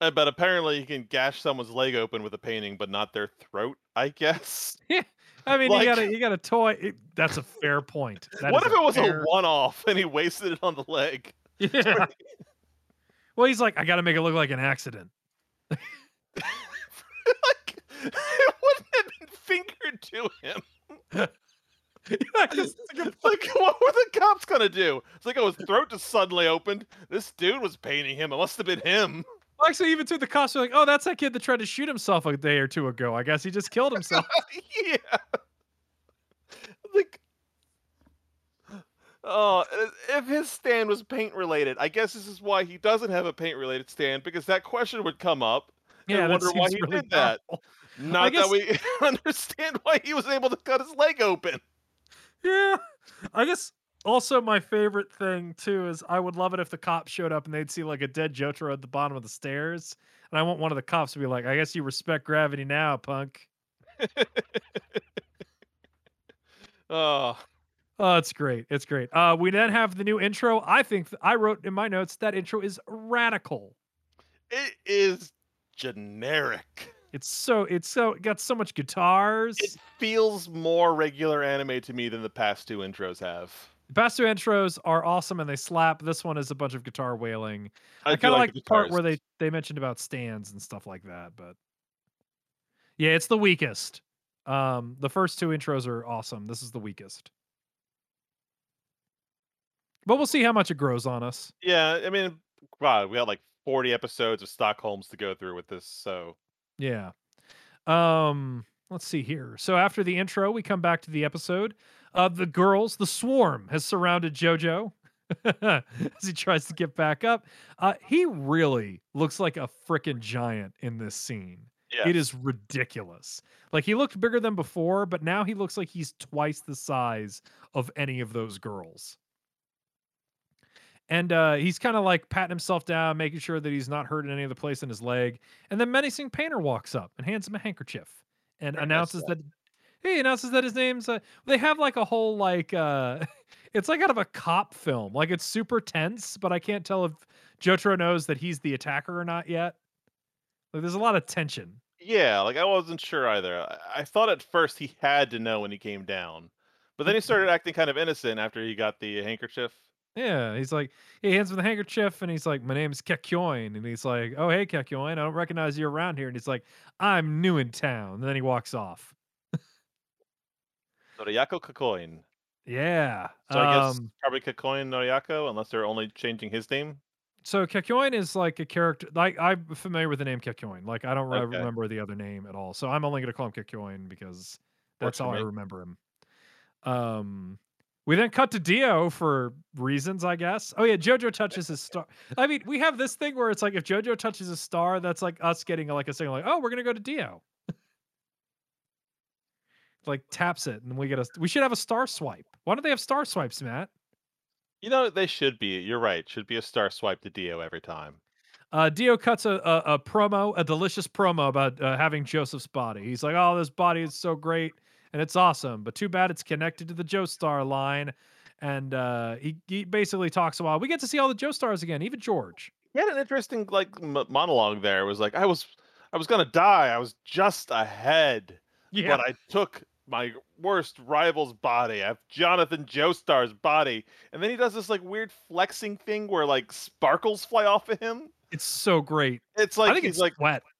Uh, but apparently, he can gash someone's leg open with a painting, but not their throat. I guess. (laughs) I mean, Like- you got a you got a toy. it- that's a fair point. (laughs) That what if it was fair- a one-off and he wasted it on the leg? (laughs) Yeah. Well, he's like, I got to make it look like an accident. (laughs) it wouldn't have been fingered to him. (laughs) Yeah, like (laughs) Like, what were the cops gonna do? It's like, oh, his throat just suddenly opened. This dude was painting him. It must have been him. Actually, even to the cops are like, "Oh, that's that kid that tried to shoot himself a day or two ago. I guess he just killed himself." yeah. Like, (gasps) oh, if his stand was paint related, I guess this is why he doesn't have a paint related stand because that question would come up. yeah, and wonder why he really did that. Not guess- that we (laughs) understand why he was able to cut his leg open. Yeah, I guess. Also, my favorite thing too is I would love it if the cops showed up and they'd see like a dead Jotaro at the bottom of the stairs, and I want one of the cops to be like, "I guess you respect gravity now, punk." (laughs) Oh, Oh, it's great. It's great. Uh, we then have the new intro. I think th- I wrote in my notes that intro is radical. it is generic. It's so it's so it got so much guitars. It feels more regular anime to me than the past two intros have. The past two intros are awesome and they slap. This one is a bunch of guitar wailing. I, do kind of like the part where they they mentioned about stands and stuff like that, but yeah, it's the weakest. Um, the first two intros are awesome. This is the weakest. But we'll see how much it grows on us. Yeah, I mean, wow, we got like 40 episodes of Stockholms to go through with this, so Yeah. Um, let's see here. So after the intro, we come back to the episode. Uh, the girls, the swarm, has surrounded JoJo (laughs) as he tries to get back up. Uh, he really looks like a freaking giant in this scene. yeah. It is ridiculous. Like he looked bigger than before, but now he looks like he's twice the size of any of those girls. And uh, he's kind of like patting himself down, making sure that he's not hurting any of the place in his leg. And then menacing painter walks up and hands him a handkerchief and Very announces that he announces that his name's. Uh, they have like a whole like uh, (laughs) it's like out of a cop film. Like it's super tense, but I can't tell if Jotaro knows that he's the attacker or not yet. Like there's a lot of tension. Yeah, like I wasn't sure either. I, I thought at first he had to know when he came down, but then he started (laughs) acting kind of innocent after he got the handkerchief. Yeah, he's like, he hands him the handkerchief and he's like, My name's Kakyoin. And he's like, Oh, hey, Kakyoin, I don't recognize you around here. And he's like, I'm new in town. And then he walks off. Noriaki Kakyoin. Yeah. So I guess um, probably Kakyoin Noriaki, unless they're only changing his name. so Kakyoin is like a character. Like, I'm familiar with the name Kakyoin. Like, I don't re- Okay. remember the other name at all. So I'm only going to call him Kakyoin because that's for how I remember him. Um, we then cut to Dio for reasons, I guess. Oh yeah, JoJo touches his star. I mean, we have this thing where it's like if JoJo touches a star, that's like us getting like a signal, like, oh, we're gonna go to Dio. (laughs) like taps it, and we get a. We should have a star swipe. Why don't they have star swipes, Matt? You know, they should be. You're right. Should be a star swipe to Dio every time. Uh, Dio cuts a, a, a promo, a delicious promo about uh, having Joseph's body. He's like, "Oh, this body is so great and it's awesome, but too bad it's connected to the Joestar line." And uh, he he basically talks a while. We get to see all the Joestars again, even George. He had an interesting like m- monologue there. It was like I was, I was gonna die. I was just ahead, Yeah, but I took my worst rival's body. I have Jonathan Joestar's body, and then he does this like weird flexing thing where like sparkles fly off of him. it's so great. It's like I think he's it's like.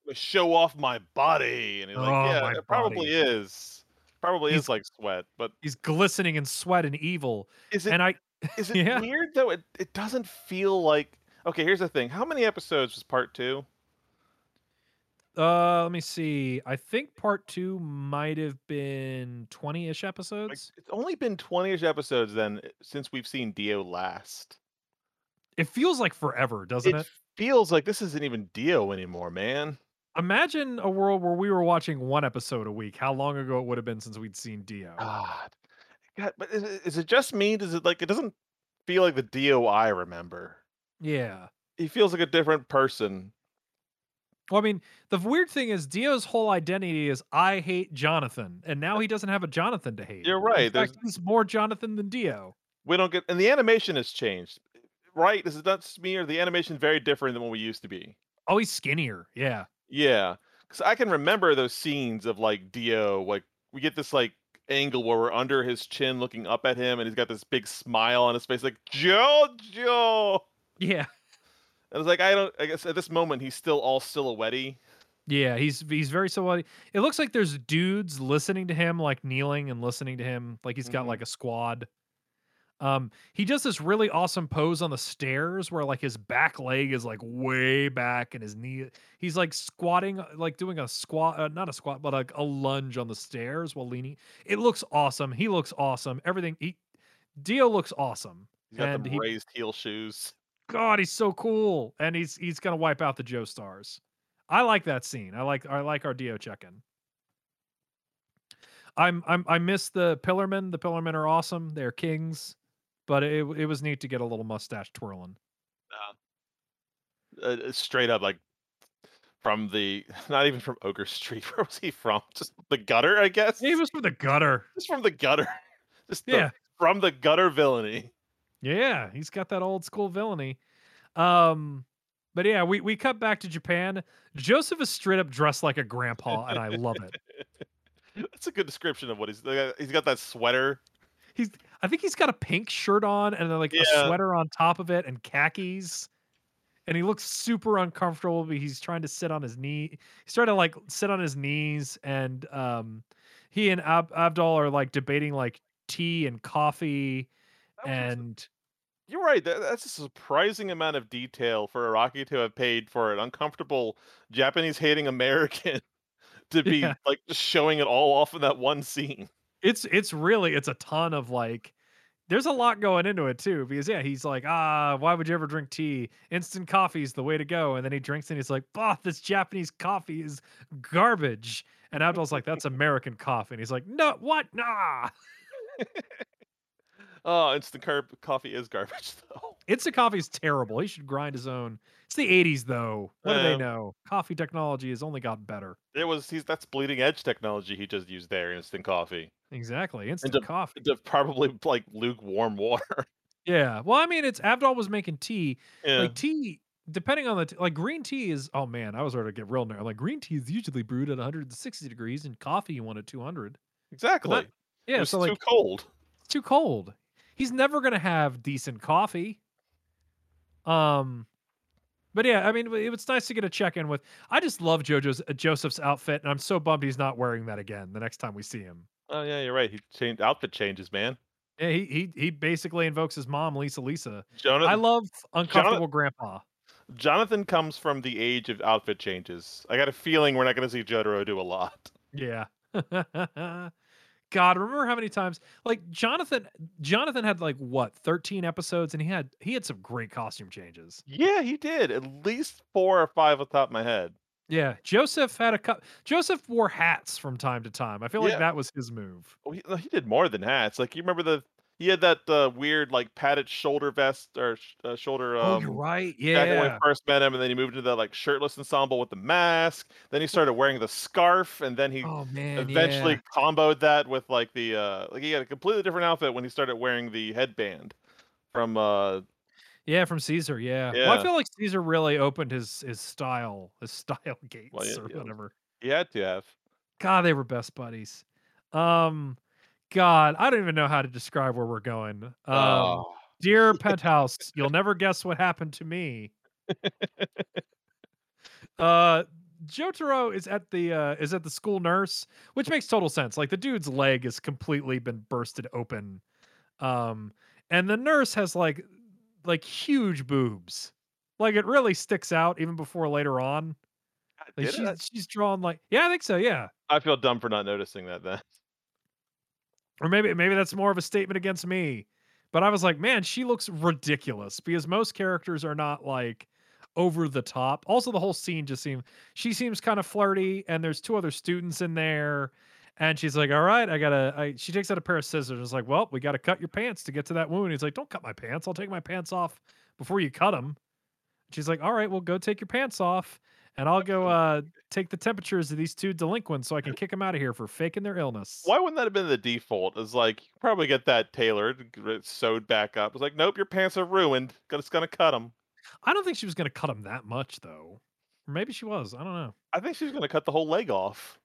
"To show off my body, and he's like, Oh, yeah, it probably is. Probably He's- is like sweat, but He's glistening in sweat and evil. is it And I is (laughs) it yeah. weird though? It it doesn't feel like okay. Here's the thing: how many episodes was part two? uh let me see. I think part two might have been 20-ish Like, episodes. it's only been 20ish episodes then eh, since we've seen Dio last. It feels like forever, doesn't it it? feels like this isn't even Dio anymore, man. Imagine a world where we were watching one episode a week. How long ago it would have been since we'd seen Dio? God, God, but is it, is it just me? Does it like it doesn't feel like the Dio I remember? yeah. He feels like a different person. Well, I mean, the weird thing is Dio's whole identity is I hate Jonathan, and now he doesn't have a Jonathan to hate. You're In right, fact, there's he's more Jonathan than Dio. We don't get and the animation has changed, right? This is not just me or the animation very different than what we used to be. Oh, he's skinnier. Yeah. Yeah, 'cause I can remember those scenes of, like, Dio, like, we get this, like, angle where we're under his chin looking up at him, and he's got this big smile on his face like, "JoJo!" Yeah. And it's like, I don't I guess at this moment, he's still all silhouette-y. Yeah, he's he's very silhouette it looks like there's dudes listening to him, like, kneeling and listening to him, like he's got, Mhm. like, a squad. Um, he does this really awesome pose on the stairs where, like, his back leg is, like, way back and his knee he's, like, squatting, uh, like, doing a squat uh, not a squat, but, like, a lunge on the stairs while leaning. It looks awesome, he looks awesome, everything he Dio looks awesome, He's got and the he raised heel shoes. God, he's so cool, and he's he's gonna wipe out the Joestars. I like that scene. I like I like our Dio check-in. I'm I'm I miss the Pillarmen. The Pillarmen are awesome. They're kings, but it it was neat to get a little mustache twirling. Uh, uh, straight up, like, from the (laughs) not even from Ogre Street, (laughs) where was he from? Just the gutter, I guess? He was from the gutter. Just from the gutter. (laughs) Just the Yeah. from the gutter villainy. Yeah, he's got that old school villainy. Um, but yeah, we we cut back to Japan. Joseph is straight up dressed like a grandpa, and I love it. That's a good description of what he's uh, he's got that sweater. He's I think he's got a pink shirt on and then like a sweater on top of it and khakis. And he looks super uncomfortable. But he's trying to sit on his knee. He's trying to like sit on his knees, and um, he and Ab- Abdul are like debating like tea and coffee, That was just- and You're right. That, that's a surprising amount of detail for Araki to have paid for an uncomfortable Japanese hating American (laughs) to (laughs) be Yeah. like just showing it all off in that one scene. It's it's really it's a ton of like. There's a lot going into it too, because yeah, he's like, ah, why would you ever drink tea? Instant coffee is the way to go. And then he drinks and he's like, bah, this Japanese coffee is garbage. And Abdul's like, that's (laughs) American coffee. And he's like, no, what? Nah. (laughs) Oh, instant car- coffee is garbage (laughs) though. Instant coffee is terrible. He should grind his own. It's the 80s though. What do they Um, know? Coffee technology has only got better. It was he's that's bleeding edge technology he just used there, instant coffee. Exactly. Instant coffee. Into probably (laughs) like lukewarm water. Yeah. Well, I mean, it's Abdul was making tea. yeah. Like tea, depending on the t- like green tea is. Oh man, I was ready to get real nerd. Like green tea is usually brewed at 160 degrees, and coffee you want at 200. exactly. It Yeah. was So too cold. it's too cold. He's never gonna have decent coffee. Um, but yeah, I mean, it was nice to get a check in with. I just love JoJo's uh, Joseph's outfit, and I'm so bummed he's not wearing that again the next time we see him. Oh yeah, you're right. He changed outfit changes, man. Yeah, he he he basically invokes his mom, Lisa Lisa. Jonathan I love uncomfortable grandpa. Jonathan comes from the age of outfit changes. I got a feeling we're not going to see Jotaro do a lot. Yeah. (laughs) God, remember how many times like Jonathan Jonathan had like what, 13 episodes and he had he had some great costume changes. Yeah, he did. At least four or five on top of my head. Yeah, Joseph had a cup. Joseph wore hats from time to time. I feel like that was his move. He, he did more than hats. Like you remember the he had that uh, weird like padded shoulder vest or sh- uh, shoulder. Um, oh, you're right. back when we first met him, and then he moved into that like shirtless ensemble with the mask. Then he started wearing the scarf, and then he Oh man. eventually yeah. comboed that with like the uh like he had a completely different outfit when he started wearing the headband from uh Yeah, from Caesar. Yeah. Well, I feel like Caesar really opened his his style, his (laughs) style gates yeah, or yeah. whatever. he had to have. God, they were best buddies. Um, God, I don't even know how to describe where we're going. Um, Oh. dear (laughs) penthouse, you'll never guess what happened to me. uh, Jotaro is at the uh, is at the school nurse, which makes total sense. Like the dude's leg has completely been bursted open, um, and the nurse has like like huge boobs. Like it really sticks out even before later on. Like she's she's drawn like yeah, I think so. Yeah, I feel dumb for not noticing that then. Or maybe maybe that's more of a statement against me. But I was like, man, she looks ridiculous because most characters are not like over the top. Also, the whole scene just seemed she seems kind of flirty, and there's two other students in there, and she's like, "All right, I gotta." I, she takes out a pair of scissors. and is like, "Well, we got to cut your pants to get to that wound." He's like, "Don't cut my pants. I'll take my pants off before you cut them." She's like, "All right, well, go take your pants off." And I'll go (laughs) uh, take the temperatures of these two delinquents so I can kick them out of here for faking their illness. Why wouldn't that have been the default? Is like you probably get that tailored, sewed back up. It's like, nope, your pants are ruined. It's gonna cut them. I don't think she was going to cut them that much, though. Or maybe she was. I don't know. I think she's gonna cut the whole leg off.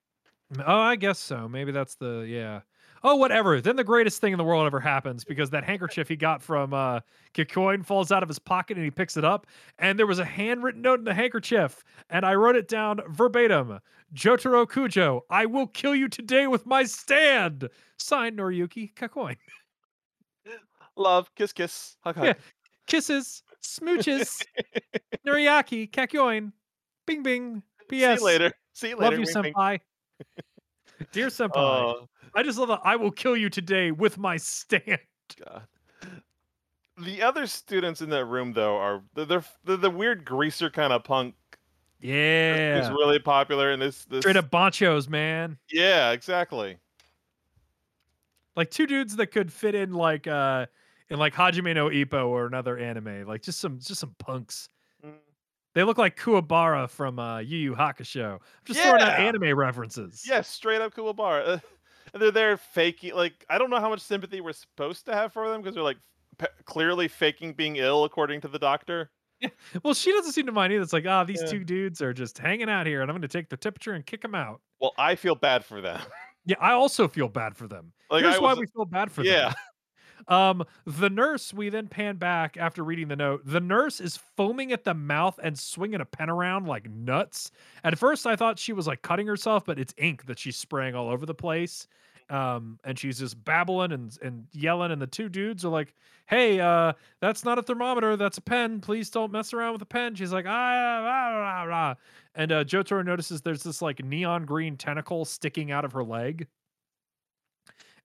Oh, I guess so. Maybe that's the yeah. Oh, whatever. Then the greatest thing in the world ever happens because that handkerchief he got from uh Kakyoin falls out of his pocket and he picks it up, and there was a handwritten note in the handkerchief, and I wrote it down verbatim. Jotaro Kujo, I will kill you today with my stand. Signed Noriaki Kakyoin. (laughs) Love, kiss, kiss, hug, hug. Yeah. Kisses, smooches, (laughs) Noriaki Kakyoin. Bing bing. See you later. See you later. Love you, senpai. (laughs) Dear senpai. Oh I just love that I will kill you today with my stand. god. The other students in that room, though, are they're they're, the weird greaser kind of punk who's Yeah. really popular in this. this Straight up banchos, man. Yeah, exactly. Like two dudes that could fit in like uh in like Hajime no Ippo or another anime. Like just some just some punks. Mm. They look like Kuwabara from uh Yu Yu Hakusho. I'm just throwing out anime references. Yeah, straight up Kuwabara. (laughs) And they're there faking. Like I don't know how much sympathy we're supposed to have for them because they're like pe- clearly faking being ill, according to the doctor. Well, she doesn't seem to mind either. It's like, ah, these Yeah. two dudes are just hanging out here and I'm gonna take their temperature and kick them out. Well, I feel bad for them. (laughs) Yeah, I also feel bad for them. Like, Here's why we feel bad for yeah. them. (laughs) Um, the nurse, we then pan back after reading the note. The nurse is foaming at the mouth and swinging a pen around like nuts. At first, I thought she was like cutting herself, but it's ink that she's spraying all over the place. Um, and she's just babbling and and yelling, and the two dudes are like, "Hey, uh, that's not a thermometer, that's a pen. Please don't mess around with a pen." She's like, "Ah, rah, rah, rah." and uh, Jotaro notices there's this like neon green tentacle sticking out of her leg.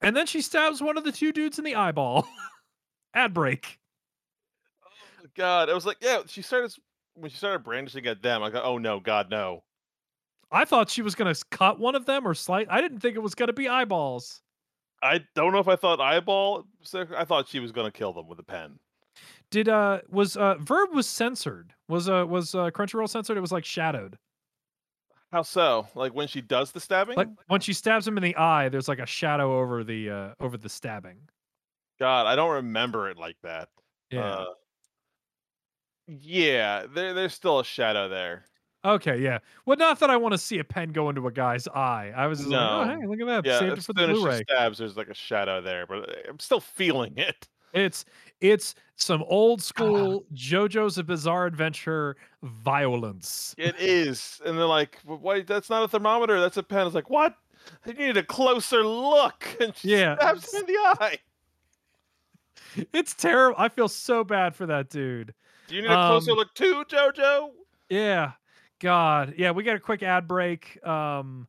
And then she stabs one of the two dudes in the eyeball. (laughs) Ad break. God, I was like, yeah. She started when she started brandishing at them. I go, oh no, God, no. I thought she was gonna cut one of them or slice. I didn't think it was gonna be eyeballs. I don't know if I thought eyeball. I thought she was gonna kill them with a pen. Did uh was uh verb was censored? Was uh was uh Crunchyroll censored? It was like shadowed. How so? Like when she does the stabbing? Like when she stabs him in the eye, there's like a shadow over the uh over the stabbing. God, I don't remember it like that. Yeah. Uh, yeah, there, there's still a shadow there. Okay. Yeah. Well, not that I want to see a pen go into a guy's eye. I was just like, oh hey, look at that. Yeah, Saved it for the Blu-ray. stabs, there's like a shadow there, but uh, I'm still feeling it. It's it's some old (sighs) school JoJo's a Bizarre Adventure violence. It is, and they're like, "Wh- "Wait, that's not a thermometer. That's a pen." It's like, "What? I need a closer look." (laughs) And she Yeah, stabs him in the eye. It's terrible. I feel so bad for that dude. Do you need a closer Um, look too, JoJo? Yeah. God. Yeah, we got a quick ad break. Um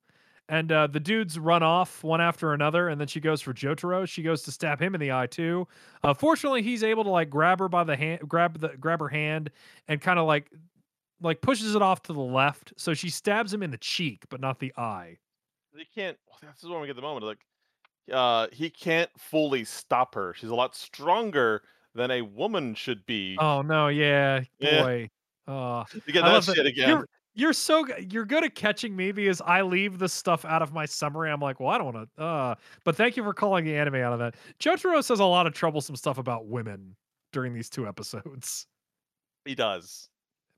and uh, the dudes run off one after another, and then she goes for Jotaro. She goes to stab him in the eye too. Uh, fortunately, he's able to like grab her by the hand, grab the grab her hand, and kind of like like pushes it off to the left. So she stabs him in the cheek, but not the eye. They can't. This is when we get the moment. Like, uh, he can't fully stop her. She's a lot stronger than a woman should be. Oh no, yeah, Yeah. boy. Oh, you get that shit again. You're so you're good at catching me because I leave the stuff out of my summary. I'm like, well, I don't want to. Uh, but thank you for calling the anime out of that. Jotaro says a lot of troublesome stuff about women during these two episodes. He does.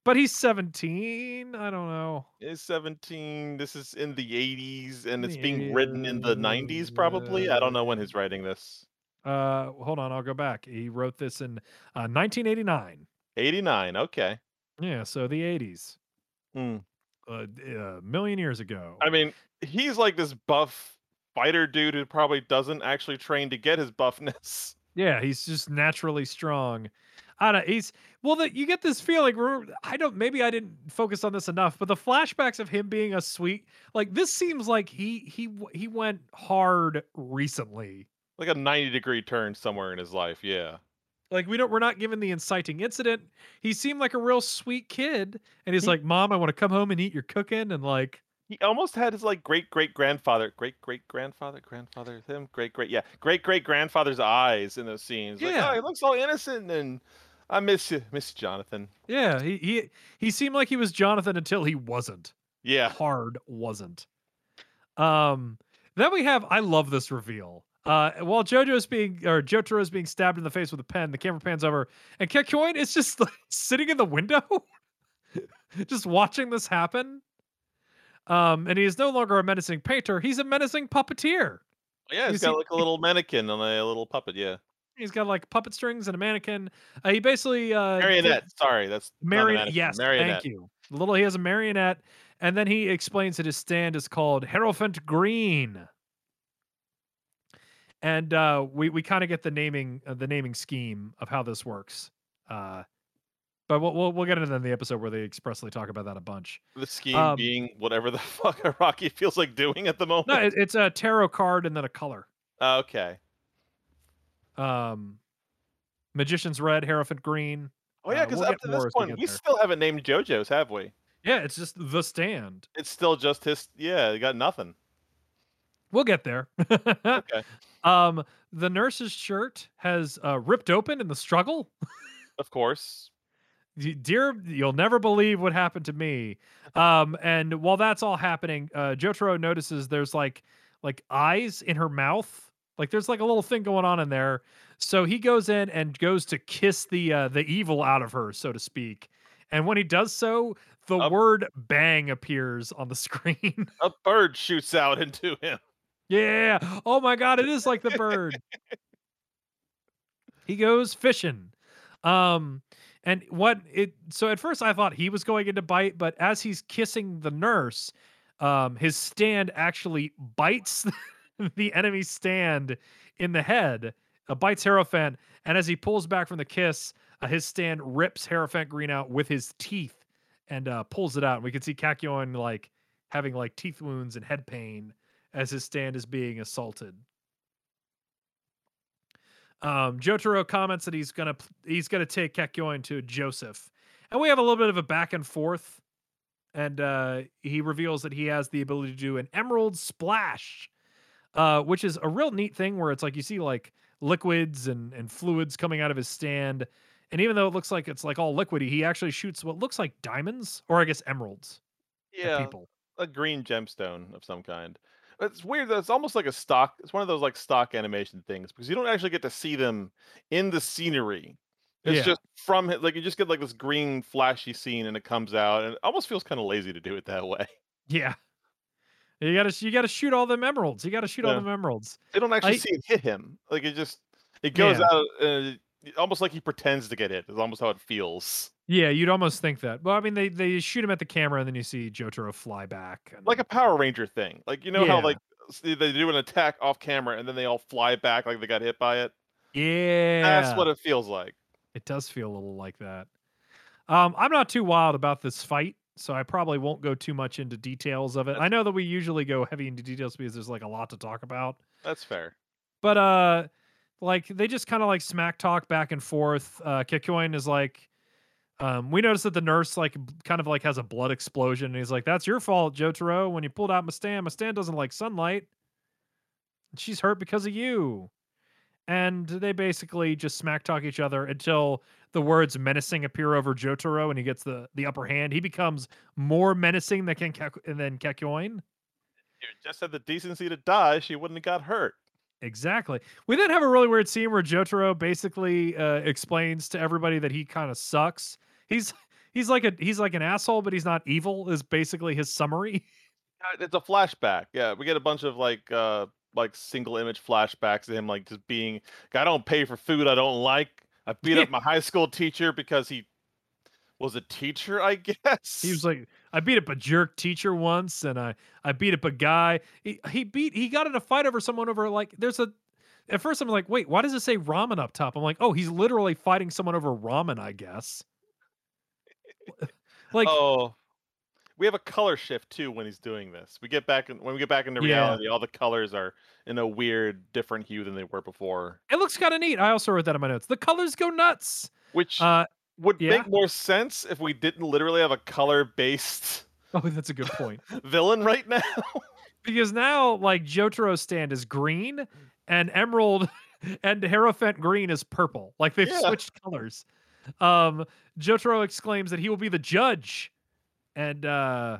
But he's 17. I don't know. He's 17. This is in the 80s, and it's The being written in the 90s, probably. I don't know when he's writing this. Uh, hold on, I'll go back. He wrote this in uh, 1989. 89. Okay. Yeah, so the 80s, Hmm. uh, d- a million years ago. I mean, he's like this buff fighter dude who probably doesn't actually train to get his buffness. (laughs) Yeah, he's just naturally strong. I don't. He's well. That you get this feeling. I don't. Maybe I didn't focus on this enough, but the flashbacks of him being a sweet like this seems like he he he went hard recently. Like a 90 degree turn somewhere in his life. Yeah. Like we don't. We're not given the inciting incident. He seemed like a real sweet kid, and he's He- like, "Mom, I want to come home and eat your cooking," and like, He almost had his like great great grandfather, great great grandfather, grandfather, him, great great, yeah, great great grandfather's eyes in those scenes. Like, Yeah. oh, he looks all innocent and I miss you, miss Jonathan. Yeah, he he he seemed like he was Jonathan until he wasn't. Yeah. Hard wasn't. Um then we have I love this reveal. Uh while Jojo's being or Jotaro is being stabbed in the face with a pen, the camera pans over and Kakyoin is just like (laughs) sitting in the window (laughs) just watching this happen. Um and he is no longer a menacing painter, he's a menacing puppeteer. Yeah, You he's got see- like a little mannequin on a little puppet. Yeah, He's got like puppet strings and a mannequin. Uh, he basically uh did- marionette. Sorry, that's not a Marion, mannequin, yes, marionette. thank you. Little, he has a marionette, and then he explains that his stand is called Hierophant Green, and uh, we we kind of get the naming uh, the naming scheme of how this works. Uh, but we'll, we'll we'll get into the episode where they expressly talk about that a bunch. The scheme Um, being whatever the (laughs) fuck Rocky feels like doing at the moment. No, it, it's a tarot card and then a color. okay. Um, Magician's Red, Hierophant Green. Oh yeah, Uh, because we'll up to this point, we there. still haven't named JoJo's, have we? Yeah, it's just the stand. It's still just his. Yeah, got nothing. We'll get there. (laughs) Okay. Um, the nurse's shirt has uh, ripped open in the struggle. Of course. Dear, you'll never believe what happened to me. Um, and while that's all happening, uh, Jotaro notices there's like like eyes in her mouth. Like there's like a little thing going on in there. So he goes in and goes to kiss the uh, the evil out of her, so to speak. And when he does so, the Up- word "bang" appears on the (laughs) screen. A bird shoots out into him. Yeah. Oh my god, it is like the bird. he goes fishing. Um and what it so at first I thought he was going into bite, but as he's kissing the nurse, um his stand actually bites (laughs) the enemy stand in the head, uh, bites Hierophant, and as he pulls back from the kiss, uh, his stand rips Hierophant Green out with his teeth and uh pulls it out. And we can see Kakyoin like having like teeth wounds and head pain as his stand is being assaulted. Um, Jotaro comments that he's gonna he's gonna take Kakyoin to Joseph, and we have a little bit of a back and forth. And uh, he reveals that he has the ability to do an emerald splash, uh, which is a real neat thing where it's like you see like liquids and and fluids coming out of his stand, and even though it looks like it's like all liquidy, he actually shoots what looks like diamonds or I guess emeralds Yeah, people. a green gemstone of some kind. It's weird. It's almost like a stock. It's one of those like stock animation things because you don't actually get to see them in the scenery. It's Yeah. just from. Like you just get like this green flashy scene, and it comes out, and it almost feels kind of lazy to do it that way. Yeah. You gotta you gotta shoot all them emeralds. You gotta shoot all Yeah. them emeralds. They don't actually I- see it hit him. Like it just it goes Yeah. out uh, almost like he pretends to get hit. Is almost how it feels. Yeah, you'd almost think that. Well, I mean, they they shoot him at the camera, and then you see Jotaro fly back. And, Like a Power Ranger thing. Like you know how Yeah. like they do an attack off camera and then they all fly back like they got hit by it. yeah, That's what it feels like. it does feel a little like that. Um, I'm not too wild about this fight, so I probably won't go too much into details of it. I know that we usually go heavy into details because there's like a lot to talk about. That's fair. But uh like they just kind of like smack talk back and forth. Uh is like um we notice that the nurse like kind of like has a blood explosion and he's like, That's your fault, Jotaro. When you pulled out my stand, Mustan doesn't like sunlight. She's hurt because of you. And they basically just smack talk each other until the words menacing appear over Jotaro and he gets the the upper hand. He becomes more menacing than Ken than Kakyoin. If you just had the decency to die, she wouldn't have got hurt. Exactly. We then have a really weird scene where Jotaro basically uh, explains to everybody that he kind of sucks. He's he's like a he's like an asshole, but he's not evil. Is basically his summary. Uh, It's a flashback. Yeah, we get a bunch of like uh like single image flashbacks of him like just being I don't pay for food I don't like. I beat up (laughs) my high school teacher because he was a teacher, I (laughs) guess. He was like, I beat up a jerk teacher once, and I I beat up a guy. He he beat he got in a fight over someone over like there's a. At first, I'm like, wait, why does it say ramen up top? I'm like, oh, he's literally fighting someone over ramen, I guess. (laughs) like, oh, we have a color shift too when he's doing this. We get back in, when we get back into Yeah. reality, all the colors are in a weird, different hue than they were before, it looks kind of neat. I also wrote that in my notes. The colors go nuts. which Uh, would yeah. make more sense if we didn't literally have a color-based oh, that's a good point. (laughs) villain right now. because now like Jotaro's stand is green and emerald (laughs) and Hierophant green is purple. Like they've Yeah. switched colors. um, Jotaro exclaims that he will be the judge, and uh,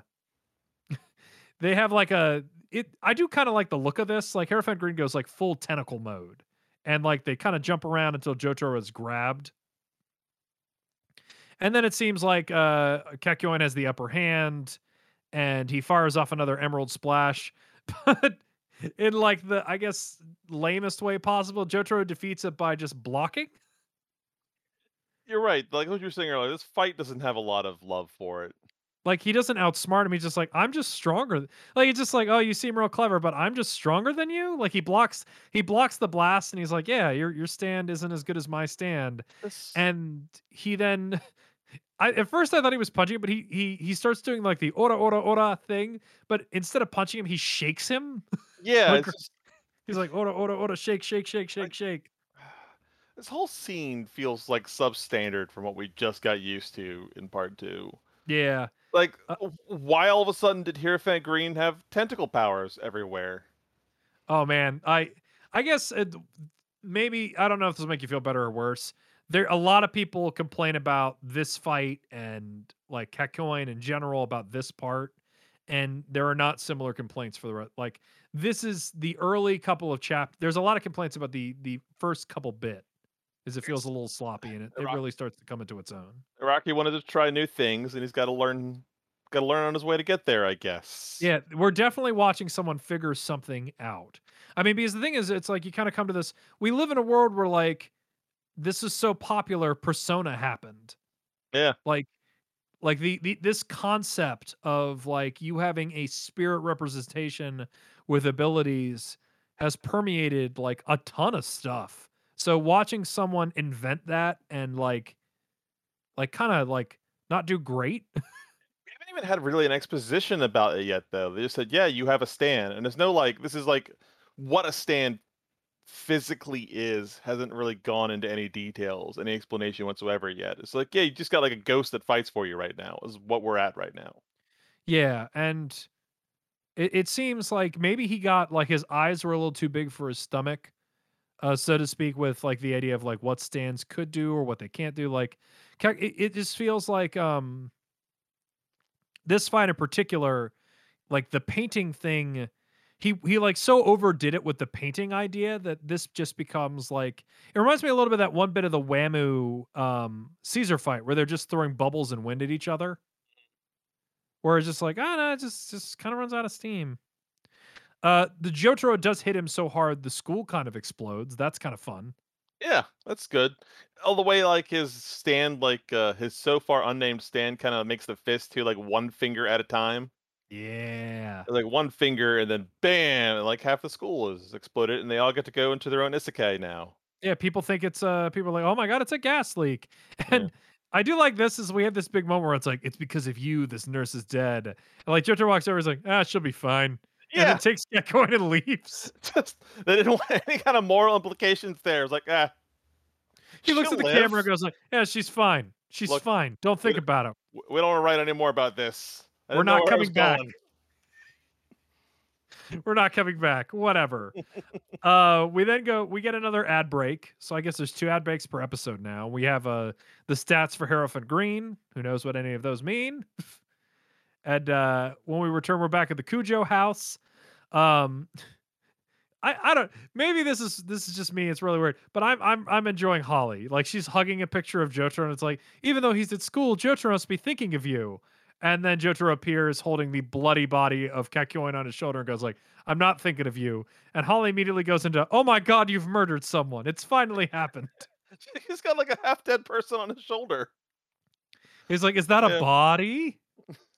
(laughs) they have like a it. I do kind of like the look of this. Like Hierophant Green goes like full tentacle mode, and like they kind of jump around until Jotaro is grabbed. And then it seems like uh has the upper hand and he fires off another emerald splash. (laughs) But in like the I guess lamest way possible, Jotaro defeats it by just blocking. You're right. Like what you were saying earlier, this fight doesn't have a lot of love for it. Like he doesn't outsmart him. He's just like, I'm just stronger. Like he's just like, oh, you seem real clever, but I'm just stronger than you. Like he blocks, he blocks the blast, and he's like, yeah, your your stand isn't as good as my stand. This, And he then, (laughs) I at first I thought he was punching, him, but he he he starts doing like the ora ora ora thing, but instead of punching him, he shakes him. (laughs) yeah, like- just, He's like ora ora ora shake shake shake shake Like- shake. (sighs) this whole scene feels like substandard from what we just got used to in part two. Yeah. Like, Uh, why all of a sudden did Hierophant Green have tentacle powers everywhere? Oh man, I I guess it, maybe I don't know if this will make you feel better or worse. There a lot of people complain about this fight and like Kakyoin in general about this part, and there are not similar complaints for the rest. Like this is the early couple of chap. There's a lot of complaints about the the first couple bit, as it feels a little sloppy and it, it really starts to come into its own. Araki wanted to try new things, and he's got to learn, got to learn on his way to get there, I guess. Yeah, we're definitely watching someone figure something out. I mean, because the thing is, it's like you kind of come to this. We live in a world where like this is so popular. Persona happened. Yeah. Like, like the, the this concept of like you having a spirit representation with abilities has permeated like a ton of stuff. So watching someone invent that and like, like kind of like not do great. (laughs) We haven't even had really an exposition about it yet, though. They just said, "Yeah, you have a stand," and there's no like, this is like what a stand physically is. Hasn't really gone into any details, any explanation whatsoever yet. It's like, yeah, you just got like a ghost that fights for you right now. Is what we're at right now. Yeah, and it, it seems like maybe he got like his eyes were a little too big for his stomach, uh, so to speak, with like the idea of like what stands could do or what they can't do. Like, it, it just feels like um this fight in particular, like the painting thing. He, he like so overdid it with the painting idea that this just becomes like it reminds me a little bit of that one bit of the Wamuu um Caesar fight where they're just throwing bubbles and wind at each other where it's just like, ah, no, it just just kind of runs out of steam. Uh, the Jotaro does hit him so hard the school kind of explodes. That's kind of fun. Yeah, that's good. All the way like his stand, like uh, his so far unnamed stand, kind of makes the fist to like one finger at a time. Yeah, like one finger, and then bam, like half the school is exploded, and they all get to go into their own isekai now. yeah. People think it's uh, people are like, oh my god, it's a gas leak, (laughs) and I do like this. Is we have this big moment where it's like, it's because of you, this nurse is dead, and like Jotaro walks over, he's like, ah, she'll be fine, and Yeah, then takes Gekko and (laughs) leaves. (laughs) just they didn't want any kind of moral implications there. It's like ah, He looks at the camera and goes like, yeah, she's fine, she's Look, fine. Don't think about it. We don't want to write any more about this. We're not where I was coming back. going. (laughs) We're not coming back. Whatever. (laughs) uh, we then go. We get another ad break. So I guess there's two ad breaks per episode now. We have uh the stats for Hierophant Green. Who knows what any of those mean? (laughs) and uh, when we return, we're back at the Kujo house. Um, I I don't. Maybe this is this is just me. It's really weird. But I'm I'm I'm enjoying Holly. Like she's hugging a picture of Jotaro, and it's like even though he's at school, Jotaro must be thinking of you. And then Jotaro appears holding the bloody body of Kakyoin on his shoulder and goes like, I'm not thinking of you. And Holly immediately goes into, Oh my god, you've murdered someone. It's finally happened. (laughs) He's got like a half dead person on his shoulder. He's like, Is that a body?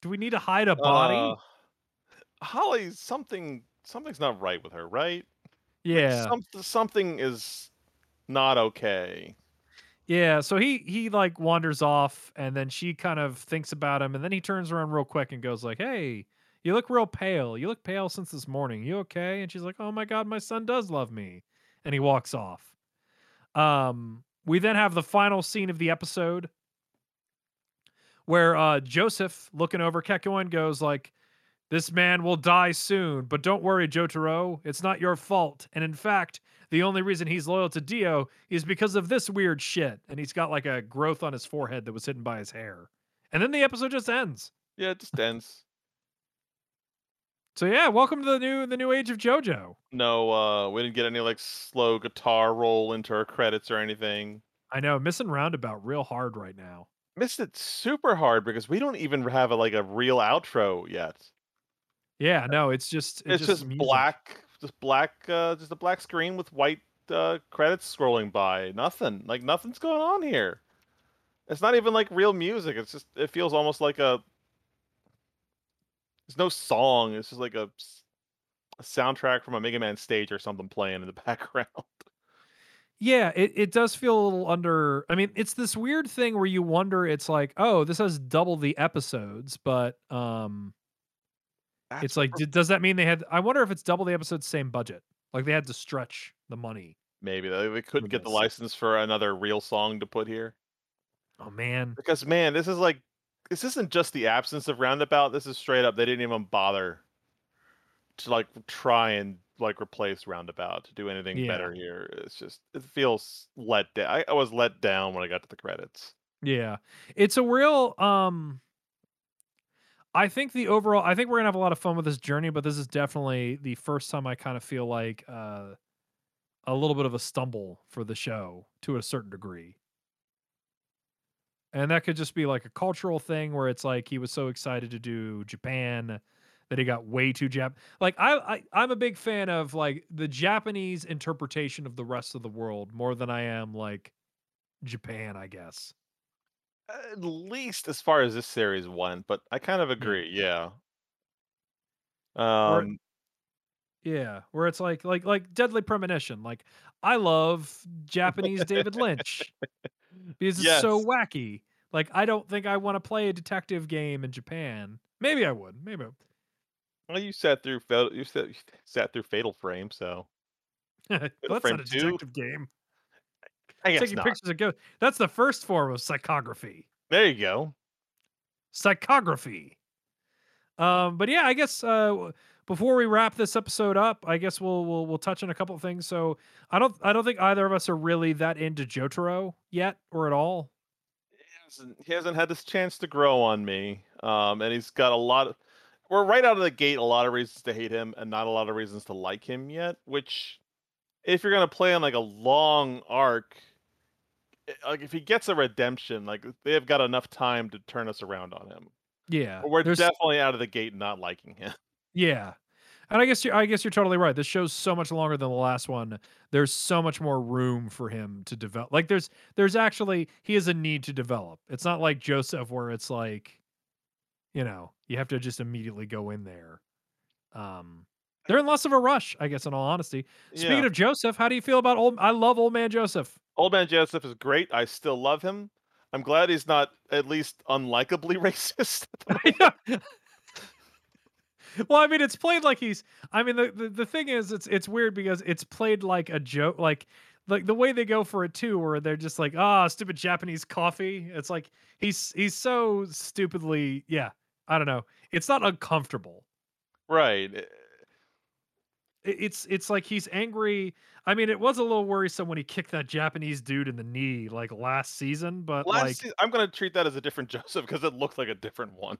Do we need to hide a body? Uh, Holly, something something's not right with her, right? yeah. Some, something is not okay. Yeah. So he he like wanders off and then she kind of thinks about him and then he turns around real quick and goes like, Hey, you look real pale. You look pale since this morning. You okay? And she's like, Oh my god, my son does love me. And he walks off. Um, we then have the final scene of the episode where uh Joseph looking over Kakyoin goes like, This man will die soon, but don't worry, Jotaro. It's not your fault. And in fact, the only reason he's loyal to Dio is because of this weird shit. And he's got like a growth on his forehead that was hidden by his hair. And then the episode just ends. Yeah, it just ends. So yeah, welcome to the new the new age of JoJo. No, uh, we didn't get any like slow guitar roll into our credits or anything. I know, missing roundabout real hard right now. Missed it super hard because we don't even have a, like a real outro yet. Yeah, no, it's just It's, it's, just, music. black, just black, uh, just a black screen with white uh, credits scrolling by. Nothing, like nothing's going on here. It's not even like real music. It's just it feels almost like a. There's no song. It's just like a soundtrack from a Mega Man stage or something playing in the (laughs) background. Yeah, it, it does feel a little under. I mean, it's this weird thing where you wonder. It's like, oh, this has double the episodes, but um, That's it's like, what- did, does that mean they had? I wonder if it's double the episodes, same budget. Like they had to stretch the money. maybe they, they couldn't get the license for another real song to put here. Oh man, Because man, this is like this isn't just the absence of roundabout. This is straight up they didn't even bother to like try and like replace roundabout to do anything Yeah. better here. It's just it feels let down. I, I was let down when I got to the credits. yeah, it's a real. Um, I think the overall. I think we're gonna have a lot of fun with this journey, but this is definitely the first time I kind of feel like uh, a little bit of a stumble for the show to a certain degree. And that could just be like a cultural thing where it's like he was so excited to do Japan that he got way too Jap. Like I, I I'm a big fan of like the Japanese interpretation of the rest of the world more than I am like Japan, I guess. At least as far as this series went, but I kind of agree. Yeah. Um. Yeah, where it's like like like Deadly Premonition. Like I love Japanese David Lynch because it's so Yes. wacky. Like I don't think I want to play a detective game in Japan. Maybe I would. Maybe. I- Well, you sat through Fatal, you sat, you sat through Fatal Frame, so (laughs) Well, that's Frame not a 2? detective game. I guess Taking not. pictures of ghosts. That's the first form of psychography. There you go. Psychography. Um, but yeah, I guess uh, before we wrap this episode up, I guess we'll we'll we'll touch on a couple of things. So I don't I don't think either of us are really that into Jotaro yet or at all. He hasn't, he hasn't had this chance to grow on me, um, and he's got a lot of. We're right out of the gate. A lot of reasons to hate him, and not a lot of reasons to like him yet. Which, if you're gonna play on like a long arc, like if he gets a redemption, like they have got enough time to turn us around on him. Yeah, But we're there's- definitely out of the gate not liking him. (laughs) Yeah. And I guess you're I guess you're totally right. This show's so much longer than the last one. There's so much more room for him to develop. Like there's there's actually he has a need to develop. It's not like Joseph where it's like, you know, you have to just immediately go in there. Um they're in less of a rush, I guess, in all honesty. Speaking Yeah. of Joseph, how do you feel about old I love old man Joseph. Old Man Joseph is great. I still love him. I'm glad he's not at least unlikably (laughs) racist. (laughs) well, I mean, it's played like he's. I mean, the, the the thing is, it's it's weird because it's played like a joke, like like the way they go for it too, where they're just like, ah, stupid Japanese coffee. It's like he's he's so stupidly, yeah. I don't know. It's not uncomfortable. right. It- It's it's like he's angry. I mean, it was a little worrisome when he kicked that Japanese dude in the knee like last season, but Last like I'm gonna treat that as a different (laughs) Joseph because it looked like a different one.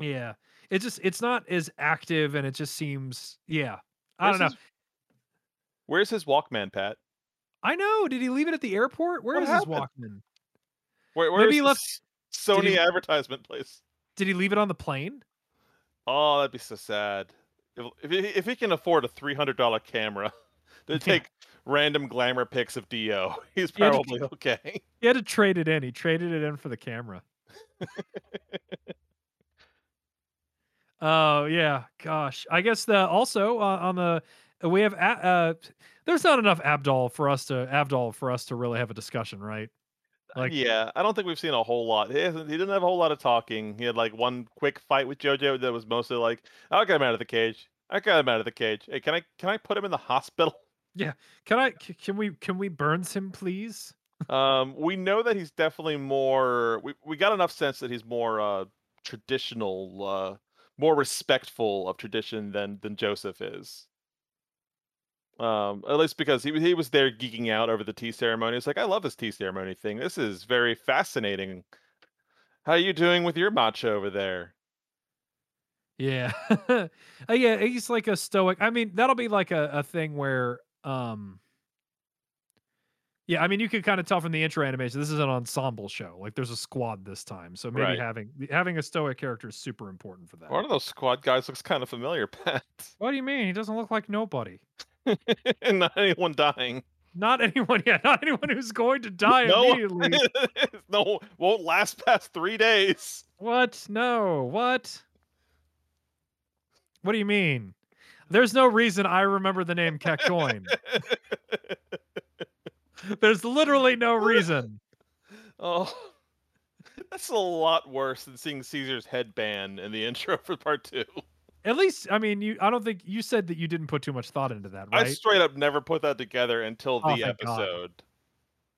yeah, it just it's not as active, and it just seems yeah. I Where's don't know. his- Where's his Walkman, Pat? I know. Did he leave it at the airport? Where What is happened? his Walkman? Where, where's Maybe he left- Sony he- advertisement place? Did he leave it on the plane? Oh, that'd be so sad. If if he, if he can afford a three hundred dollar camera (laughs) to Yeah. take random glamour pics of Dio, (laughs) he's Yeah, to- probably okay. He had to trade it in. He traded it in for the camera. (laughs) Oh yeah, gosh. I guess the also uh, on the we have uh there's not enough Abdul for us to Abdul for us to really have a discussion, right? Like yeah, I don't think we've seen a whole lot. He hasn't. He didn't have a whole lot of talking. He had like one quick fight with JoJo that was mostly like, "I got him out of the cage. I got him out of the cage. Hey, can I can I put him in the hospital?" (laughs) Yeah, can I can we can we burns him please? Um, we know that he's definitely more. We we got enough sense that he's more uh traditional uh more respectful of tradition than than Joseph is. Um, at least because he he was there geeking out over the tea ceremony. It's like I love this tea ceremony thing. This is very fascinating. How are you doing with your matcha over there? Yeah. (laughs) uh, yeah, he's like a stoic. I mean, that'll be like a, a thing where um yeah, I mean you can kind of tell from the intro animation this is an ensemble show. Like there's a squad this time. So maybe Right. having having a stoic character is super important for that. One of those squad guys looks kind of familiar, (laughs) Pat. What do you mean? He doesn't look like nobody. (laughs) and not anyone dying. Not anyone, yeah, not anyone who's going to die (laughs) No. immediately. (laughs) no, won't last past three days. What? No. What? What do you mean? There's no reason I remember the name Kakyoin. There's literally no reason. Oh, that's a lot worse than seeing Caesar's headband in the intro for part two. At least, I mean, you. I don't think you said that you didn't put too much thought into that, right? I straight up never put that together until the Oh, the thank God. episode.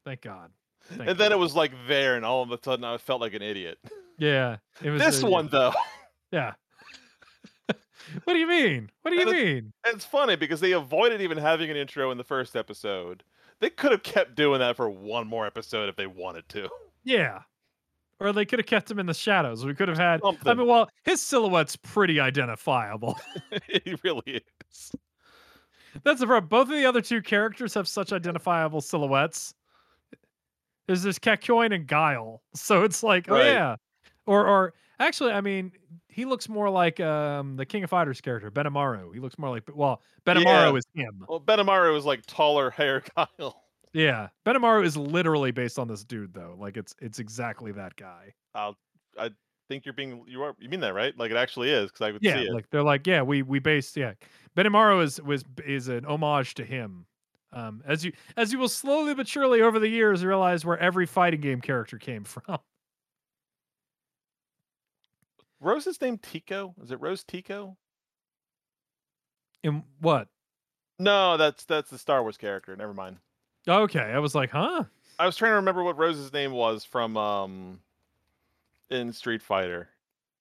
Thank God. Thank and then it was like there, and all of a sudden I felt like an idiot. yeah, it was This uh, one, though, Yeah. (laughs) what do you mean? What do you And mean? it's funny because they avoided even having an intro in the first episode. They could have kept doing that for one more episode if they wanted to. Yeah. Or they could have kept him in the shadows. We could have had. I mean, well, his silhouette's pretty identifiable. (laughs) it really is. That's the problem. Both of the other two characters have such identifiable silhouettes. There's this Kakyoin and Guile. So it's like, oh yeah. Or or actually, I mean, he looks more like um the King of Fighters character, Benimaru. He looks more like well, Benimaru Yeah. is him. Well, Benimaru is like taller hair (laughs) Guile. Yeah. Benimaru is literally based on this dude though. Like it's it's exactly that guy. I I think you're being you are you mean that right? Like it actually is because I would Yeah, see it. like they're like, yeah, we we based yeah. Benimaru is was is an homage to him. Um, as you as you will slowly but surely over the years realize where every fighting game character came (laughs) from. Rose's name Tico? Is it Rose Tico? In what? No, that's that's the Star Wars character. Never mind. Okay, I was like, huh? I was trying to remember what Rose's name was from um in Street Fighter.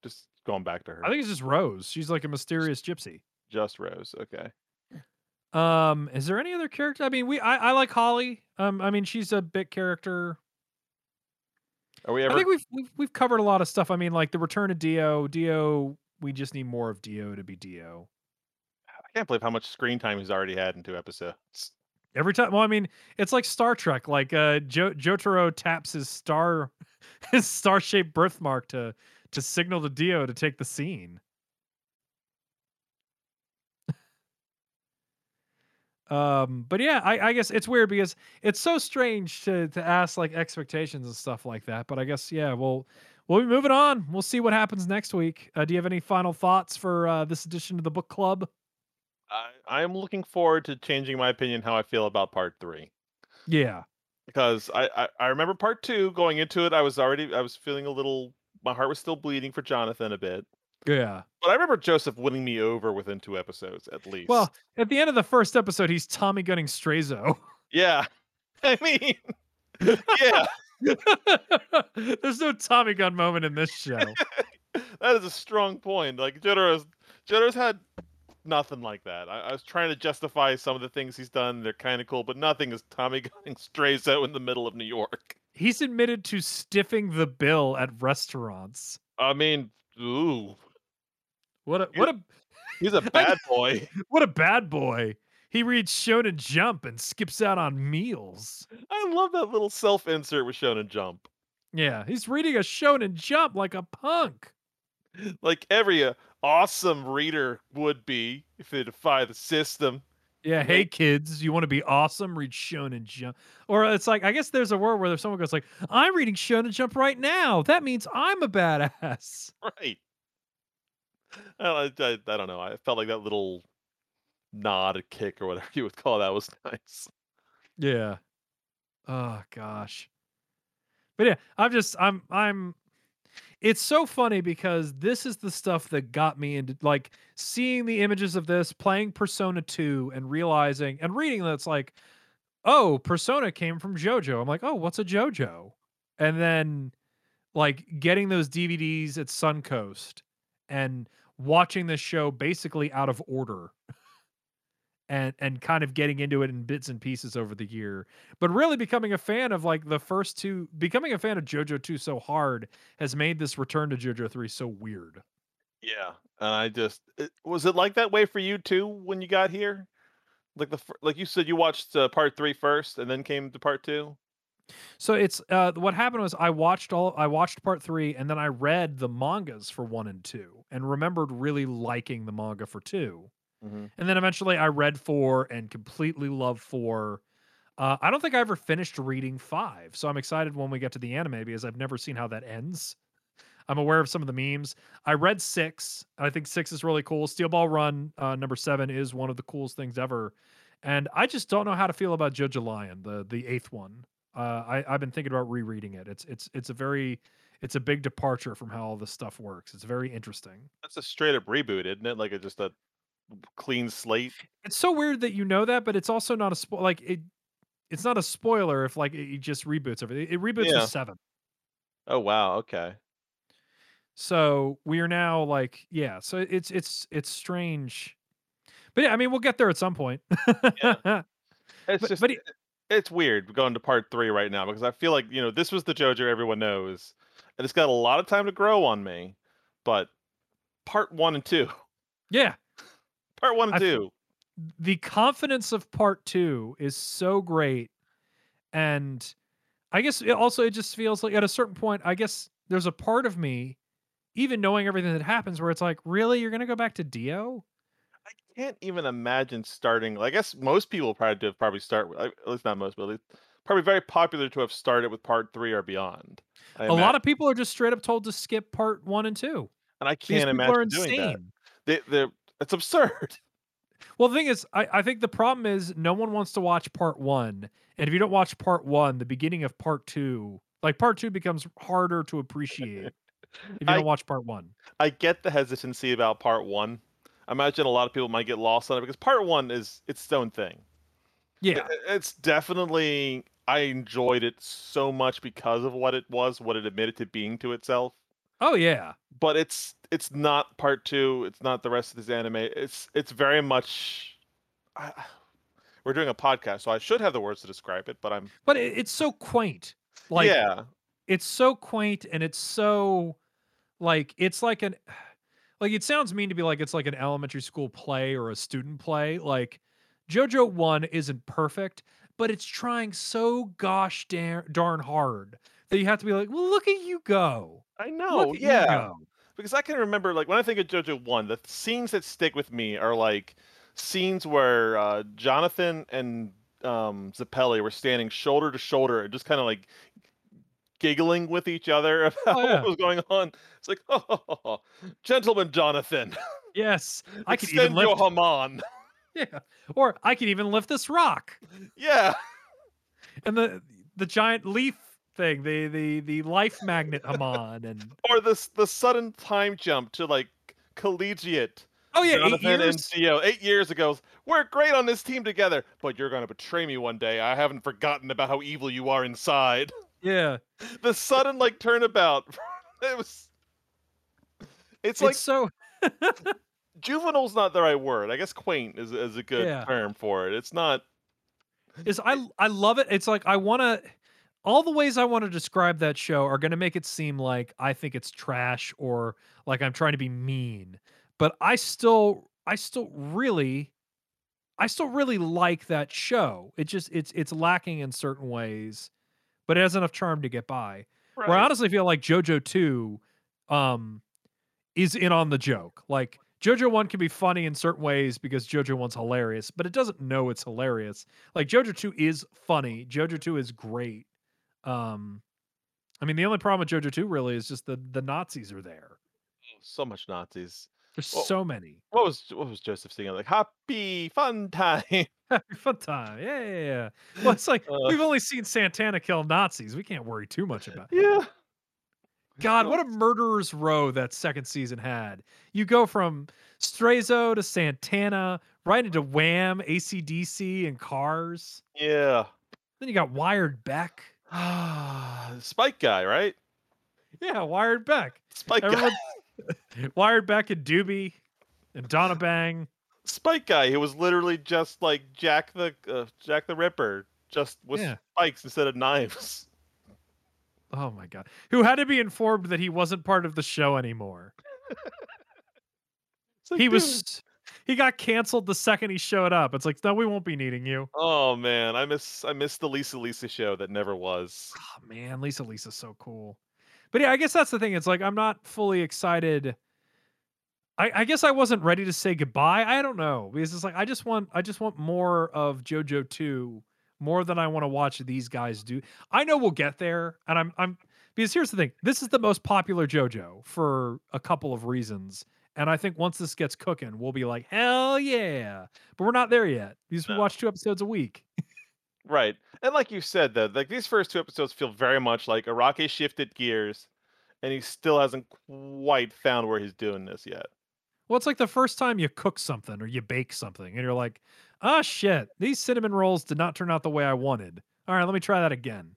Just going back to her. I think it's just Rose. She's like a mysterious gypsy. just Rose. Okay. Um, is there any other character? I mean, we I, I like Holly. Um, I mean, she's a bit character. Are we ever? I think we've, we've we've covered a lot of stuff. I mean, like the return of Dio. Dio, we just need more of Dio to be Dio. I can't believe how much screen time he's already had in two episodes. Every time, well, I mean, it's like Star Trek. Like uh, jo- Jotaro taps his star, (laughs) his star-shaped birthmark to to signal to Dio to take the scene. um, but yeah, I, I guess it's weird because it's so strange to to ask like expectations and stuff like that. But I guess yeah, we'll we'll be moving on. We'll see what happens next week. Uh, do you have any final thoughts for uh, this edition of the book club? I I'm looking forward to changing my opinion how I feel about part three. Yeah, because I, I I remember part two going into it. I was already I was feeling a little. My heart was still bleeding for Jonathan a bit, yeah. but I remember Joseph winning me over within two episodes at least. Well, at the end of the first episode, he's Tommy gunning Straizo. yeah, (laughs) I mean, yeah, (laughs) There's no Tommy gun moment in this show. (laughs) that is a strong point. Like Jotaro's Jotaro's had nothing like that. I, I was trying to justify some of the things he's done. They're kind of cool, but nothing is Tommy (laughs) gunning Straizo in the middle of New York. He's admitted to stiffing the bill at restaurants. I mean, ooh, What a what a he's a (laughs) bad boy. (laughs) what a bad boy. He reads Shonen Jump and skips out on meals. I love that little self insert with Shonen Jump. Yeah, he's reading a Shonen Jump like a punk. like every uh, awesome reader would be if they defy the system. Yeah, hey kids, you want to be awesome? Read Shonen Jump. Or it's like I guess there's a word where if someone goes like, "I'm reading Shonen Jump right now," that means I'm a badass. (laughs) Right. I, I, I, I don't know. I felt like that little nod, a kick, or whatever (laughs) you would call that was nice. Yeah. Oh gosh. But yeah, I'm just I'm I'm it's so funny because this is the stuff that got me into like seeing the images of this, playing Persona 2 and realizing and reading that's like, oh, Persona came from JoJo. I'm like, oh, what's a JoJo? And then like getting those DVDs at Suncoast and watching this show basically out of order and and kind of getting into it in bits and pieces over the year but really becoming a fan of like the first two becoming a fan of jojo 2 so hard has made this return to jojo 3 so weird Yeah, and I just it, was it like that way for you too when you got here? Like the like you said, you watched uh, part three first, and then came to part two. so it's uh what happened was i watched all i watched part 3 and then i read the mangas for 1 and 2 and remembered really liking the manga for 2 Mm-hmm. and then eventually i read 4 and completely loved 4 uh, I don't think I ever finished reading five, so I'm excited when we get to the anime because I've never seen how that ends. I'm aware of some of the memes. I read six. and I think six is really cool. Steel Ball Run uh, number seven is one of the coolest things ever, and I just don't know how to feel about JoJolion, the the eighth one. Uh, I I've been thinking about rereading it. It's it's it's a very it's a big departure from how all this stuff works. It's very interesting. That's a straight up reboot, isn't it? Like a, just a clean slate. It's so weird that you know that, but it's also not a spo- like it. It's not a spoiler if like it just reboots everything. It reboots Yeah. with seven. Oh wow, okay. So we are now like, yeah. So it's it's it's strange, but yeah, I mean, we'll get there at some point. (laughs) It's But- just but it- it- it's weird going to part three right now because I feel like you know this was the JoJo everyone knows, and it's got a lot of time to grow on me. But part one and two, yeah, part one and I two, the confidence of part two is so great, and I guess it also it just feels like at a certain point, I guess there's a part of me, even knowing everything that happens, where it's like, really, you're gonna go back to Dio? I can't even imagine starting. I guess most people probably have probably start with, at least not most, but probably very popular to have started with part three or beyond. I A lot of people are just straight up told to skip part one and two. and I can't imagine doing that. They, they're, it's absurd. (laughs) Well, the thing is, I, I think the problem is no one wants to watch part one. And if you don't watch part one, the beginning of part two, like part two becomes harder to appreciate if you I- don't watch part one. I get the hesitancy about part one. I imagine a lot of people might get lost on it because part one is its own thing. Yeah. It- it's definitely I enjoyed it so much because of what it was, what it admitted to being to itself. Oh, yeah. But it's it's not part two. It's not the rest of this anime. It's it's very much. I, we're doing a podcast, so I should have the words to describe it. But I'm But it, it's so quaint. Like, yeah, it's so quaint and it's so, like, it's like an, (sighs) like, it sounds mean to be like it's like an elementary school play or a student play. Like, JoJo 1 isn't perfect, but it's trying so gosh darn, darn hard that you have to be like, well, look at you go. I know. Look at you yeah, because I can remember like when I think of JoJo one, the scenes that stick with me are like scenes where uh, Jonathan and um, Zeppeli were standing shoulder to shoulder and just kind of like giggling with each other (laughs) about Oh, yeah. what was going on. It's like, oh, gentleman Jonathan, Yes, (laughs) I could extend even your lift. Hamon. (laughs) Yeah, or I could even lift this rock. yeah, And the the giant leaf thing, the the the life magnet Hamon, and (laughs) or this the sudden time jump to like collegiate. oh yeah, eight Jonathan years. Dio eight years ago. We're great on this team together, but you're gonna betray me one day. I haven't forgotten about how evil you are inside. (laughs) Yeah, the sudden like turnabout. (laughs) it was. It's it's like so juvenile's not the right word. I guess quaint is is a good Yeah. term for it. It's not. is I I love it. It's like I want to. All the ways I want to describe that show are going to make it seem like I think it's trash or like I'm trying to be mean. But I still, I still really, I still really like that show. It just it's it's lacking in certain ways, but it has enough charm to get by. Where I honestly feel like JoJo 2 um is in on the joke. Like JoJo 1 can be funny in certain ways because JoJo 1's hilarious, but it doesn't know it's hilarious. Like JoJo 2 is funny. JoJo 2 is great. Um I mean the only problem with JoJo 2 really is just the the Nazis are there. so much Nazis. There's so many. What was what was Joseph singing? Like happy fun time. (laughs) (laughs) Happy fun time. Yeah, yeah, yeah. Well, (laughs) it's like Uh. we've only seen Santana kill Nazis. We can't worry too much about it. yeah. God, what a murderer's row that second season had. You go from Straizo to Santana, right into Wham, ACDC, and Kars. Yeah. Then you got Wired Beck. Spike guy, right? Yeah, Wired Beck. Spike guy. (laughs) Wired Beck and Doobie and Donna Bang. Spike guy who was literally just like Jack the uh, Jack the Ripper, just with Yeah. spikes instead of knives. Oh my god. Who had to be informed that he wasn't part of the show anymore. (laughs) Like, He dude, was he got canceled the second he showed up. It's like, no, we won't be needing you. Oh man, I miss I miss the Lisa Lisa show that never was. Oh man, Lisa Lisa's so cool. But yeah, I guess that's the thing. It's like I'm not fully excited. I, I guess I wasn't ready to say goodbye. I don't know. Because it's like I just want I just want more of JoJo 2, more than I want to watch these guys do. I know we'll get there. And I'm I'm because here's the thing. This is the most popular JoJo for a couple of reasons. And I think once this gets cooking, we'll be like, hell yeah. But we're not there yet. We No. watch two episodes a week. Right. And like you said though, like these first two episodes feel very much like Araki shifted gears and he still hasn't quite found where he's doing this yet. Well, it's like the first time you cook something or you bake something, and you're like, "Ah, shit! These cinnamon rolls did not turn out the way I wanted. All right, let me try that again."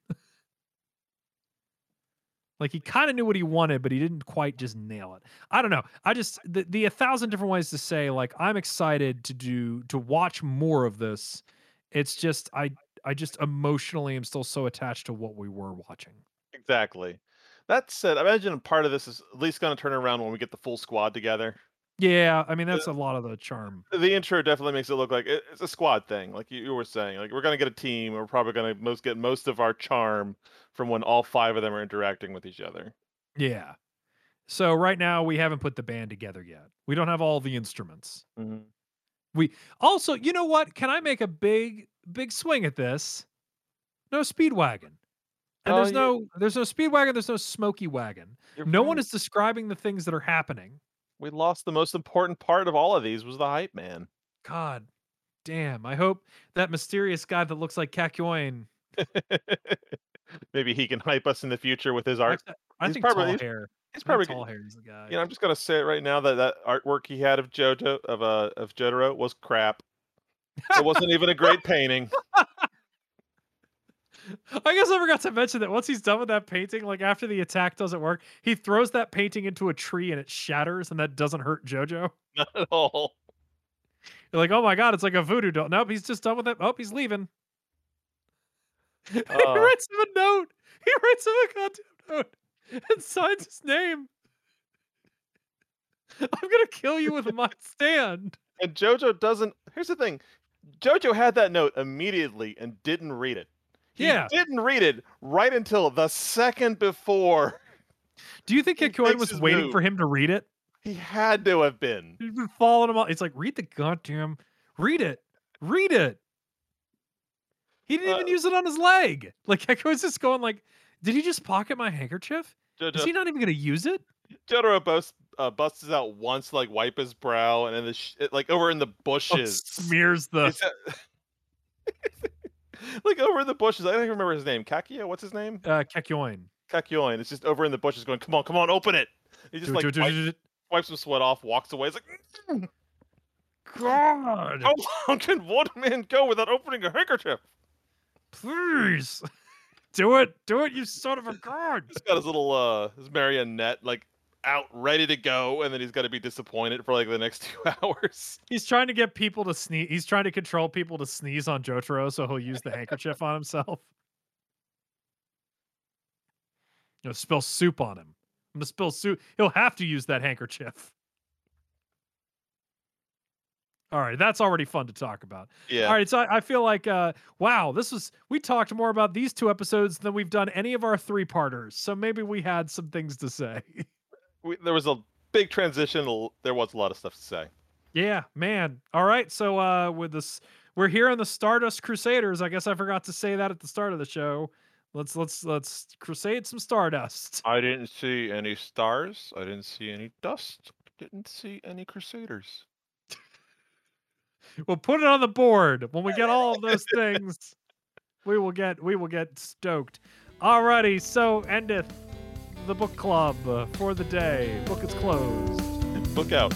Like he kind of knew what he wanted, but he didn't quite just nail it. I don't know. I just the, the a thousand different ways to say like I'm excited to do to watch more of this. It's just I I just emotionally am still so attached to what we were watching. Exactly. That said, I imagine part of this is at least going to turn around when we get the full squad together. Yeah, I mean that's a lot of the charm. The intro definitely makes it look like it- it's a squad thing, like you, were saying. Like we're going to get a team. We're probably going to most get most of our charm from when all five of them are interacting with each other. Yeah. So right now we haven't put the band together yet. We don't have all the instruments. Mhm. Also, you know what? Can I make a big big swing at this? No Speedwagon. And Oh, there's yeah. no there's no Speedwagon, there's no Smoky Wagon. You're No one is describing the things that are happening. We lost the most important part of all of these was the hype man. God damn. I hope that mysterious guy that looks like Kakyoin. (laughs) Maybe he can hype us in the future with his art. I, I he's think probably- tall he's- hair. He's probably tall hair is the guy. You know, I'm just gonna say it right now that that artwork he had of Jojo of uh of Jotaro was crap. It wasn't even a great painting. (laughs) I guess I forgot to mention that once he's done with that painting, like after the attack doesn't work, he throws that painting into a tree and it shatters, and that doesn't hurt JoJo. (laughs) Not at all. You're like, oh my god, it's like a voodoo doll. Nope, he's just done with it. Oh, he's leaving. (laughs) he Uh, writes him a note. He writes him a goddamn note and signs his name. (laughs) I'm gonna kill you with my stand. And Jojo doesn't. Here's the thing: Jojo had that note immediately and didn't read it. He Yeah. didn't read it right until the second before. Do you think Kakyoin was waiting move. for him to read it? He had to have been. He's been following him all. It's like, read the goddamn, read it, read it. He didn't even Uh, use it on his leg. Like (laughs) Kakyoin's just going like, did he just pocket my handkerchief? Is he not even gonna use it? Jotaro busts, uh, busts out once to like wipe his brow, and then the sh- like over in the Oh, bushes. smears the. (laughs) (laughs) (laughs) Like over in the bushes. I don't even remember his name. Kakia, what's his name? uh, Kakyoin. Kakyoin. It's just over in the bushes, going, "Come on, come on, open it." He just Do- like do- do- do- wipes some sweat off, walks away. It's like, "Mm, God, how long can one man go without opening a handkerchief? please, (laughs) do it, do it, you son of a god. He's got his little uh his marionette like out ready to go, and then he's got to be disappointed for like the next (laughs) two hours. He's trying to get people to sneeze. He's trying to control people to sneeze on Jotaro, so he'll use the handkerchief on himself. (laughs) You know, spill soup on him. I'm gonna spill soup. He'll have to use that handkerchief. All right, that's already fun to talk about. Yeah. All right, so I, I feel like, uh, wow, this was we talked more about these two episodes than we've done any of our three parters. So maybe we had some things to say. (laughs) We, there was a big transition. There was a lot of stuff to say. Yeah, man. All right. So uh with this we're here on the Stardust Crusaders. I guess I forgot to say that at the start of the show. Let's let's let's crusade some Stardust. I didn't see any stars. I didn't see any dust. Didn't see any crusaders. We'll put it on the board. When we get all of those (laughs) things, we will get we will get stoked. Alrighty, so endeth the book club for the day. Book is closed. Book out.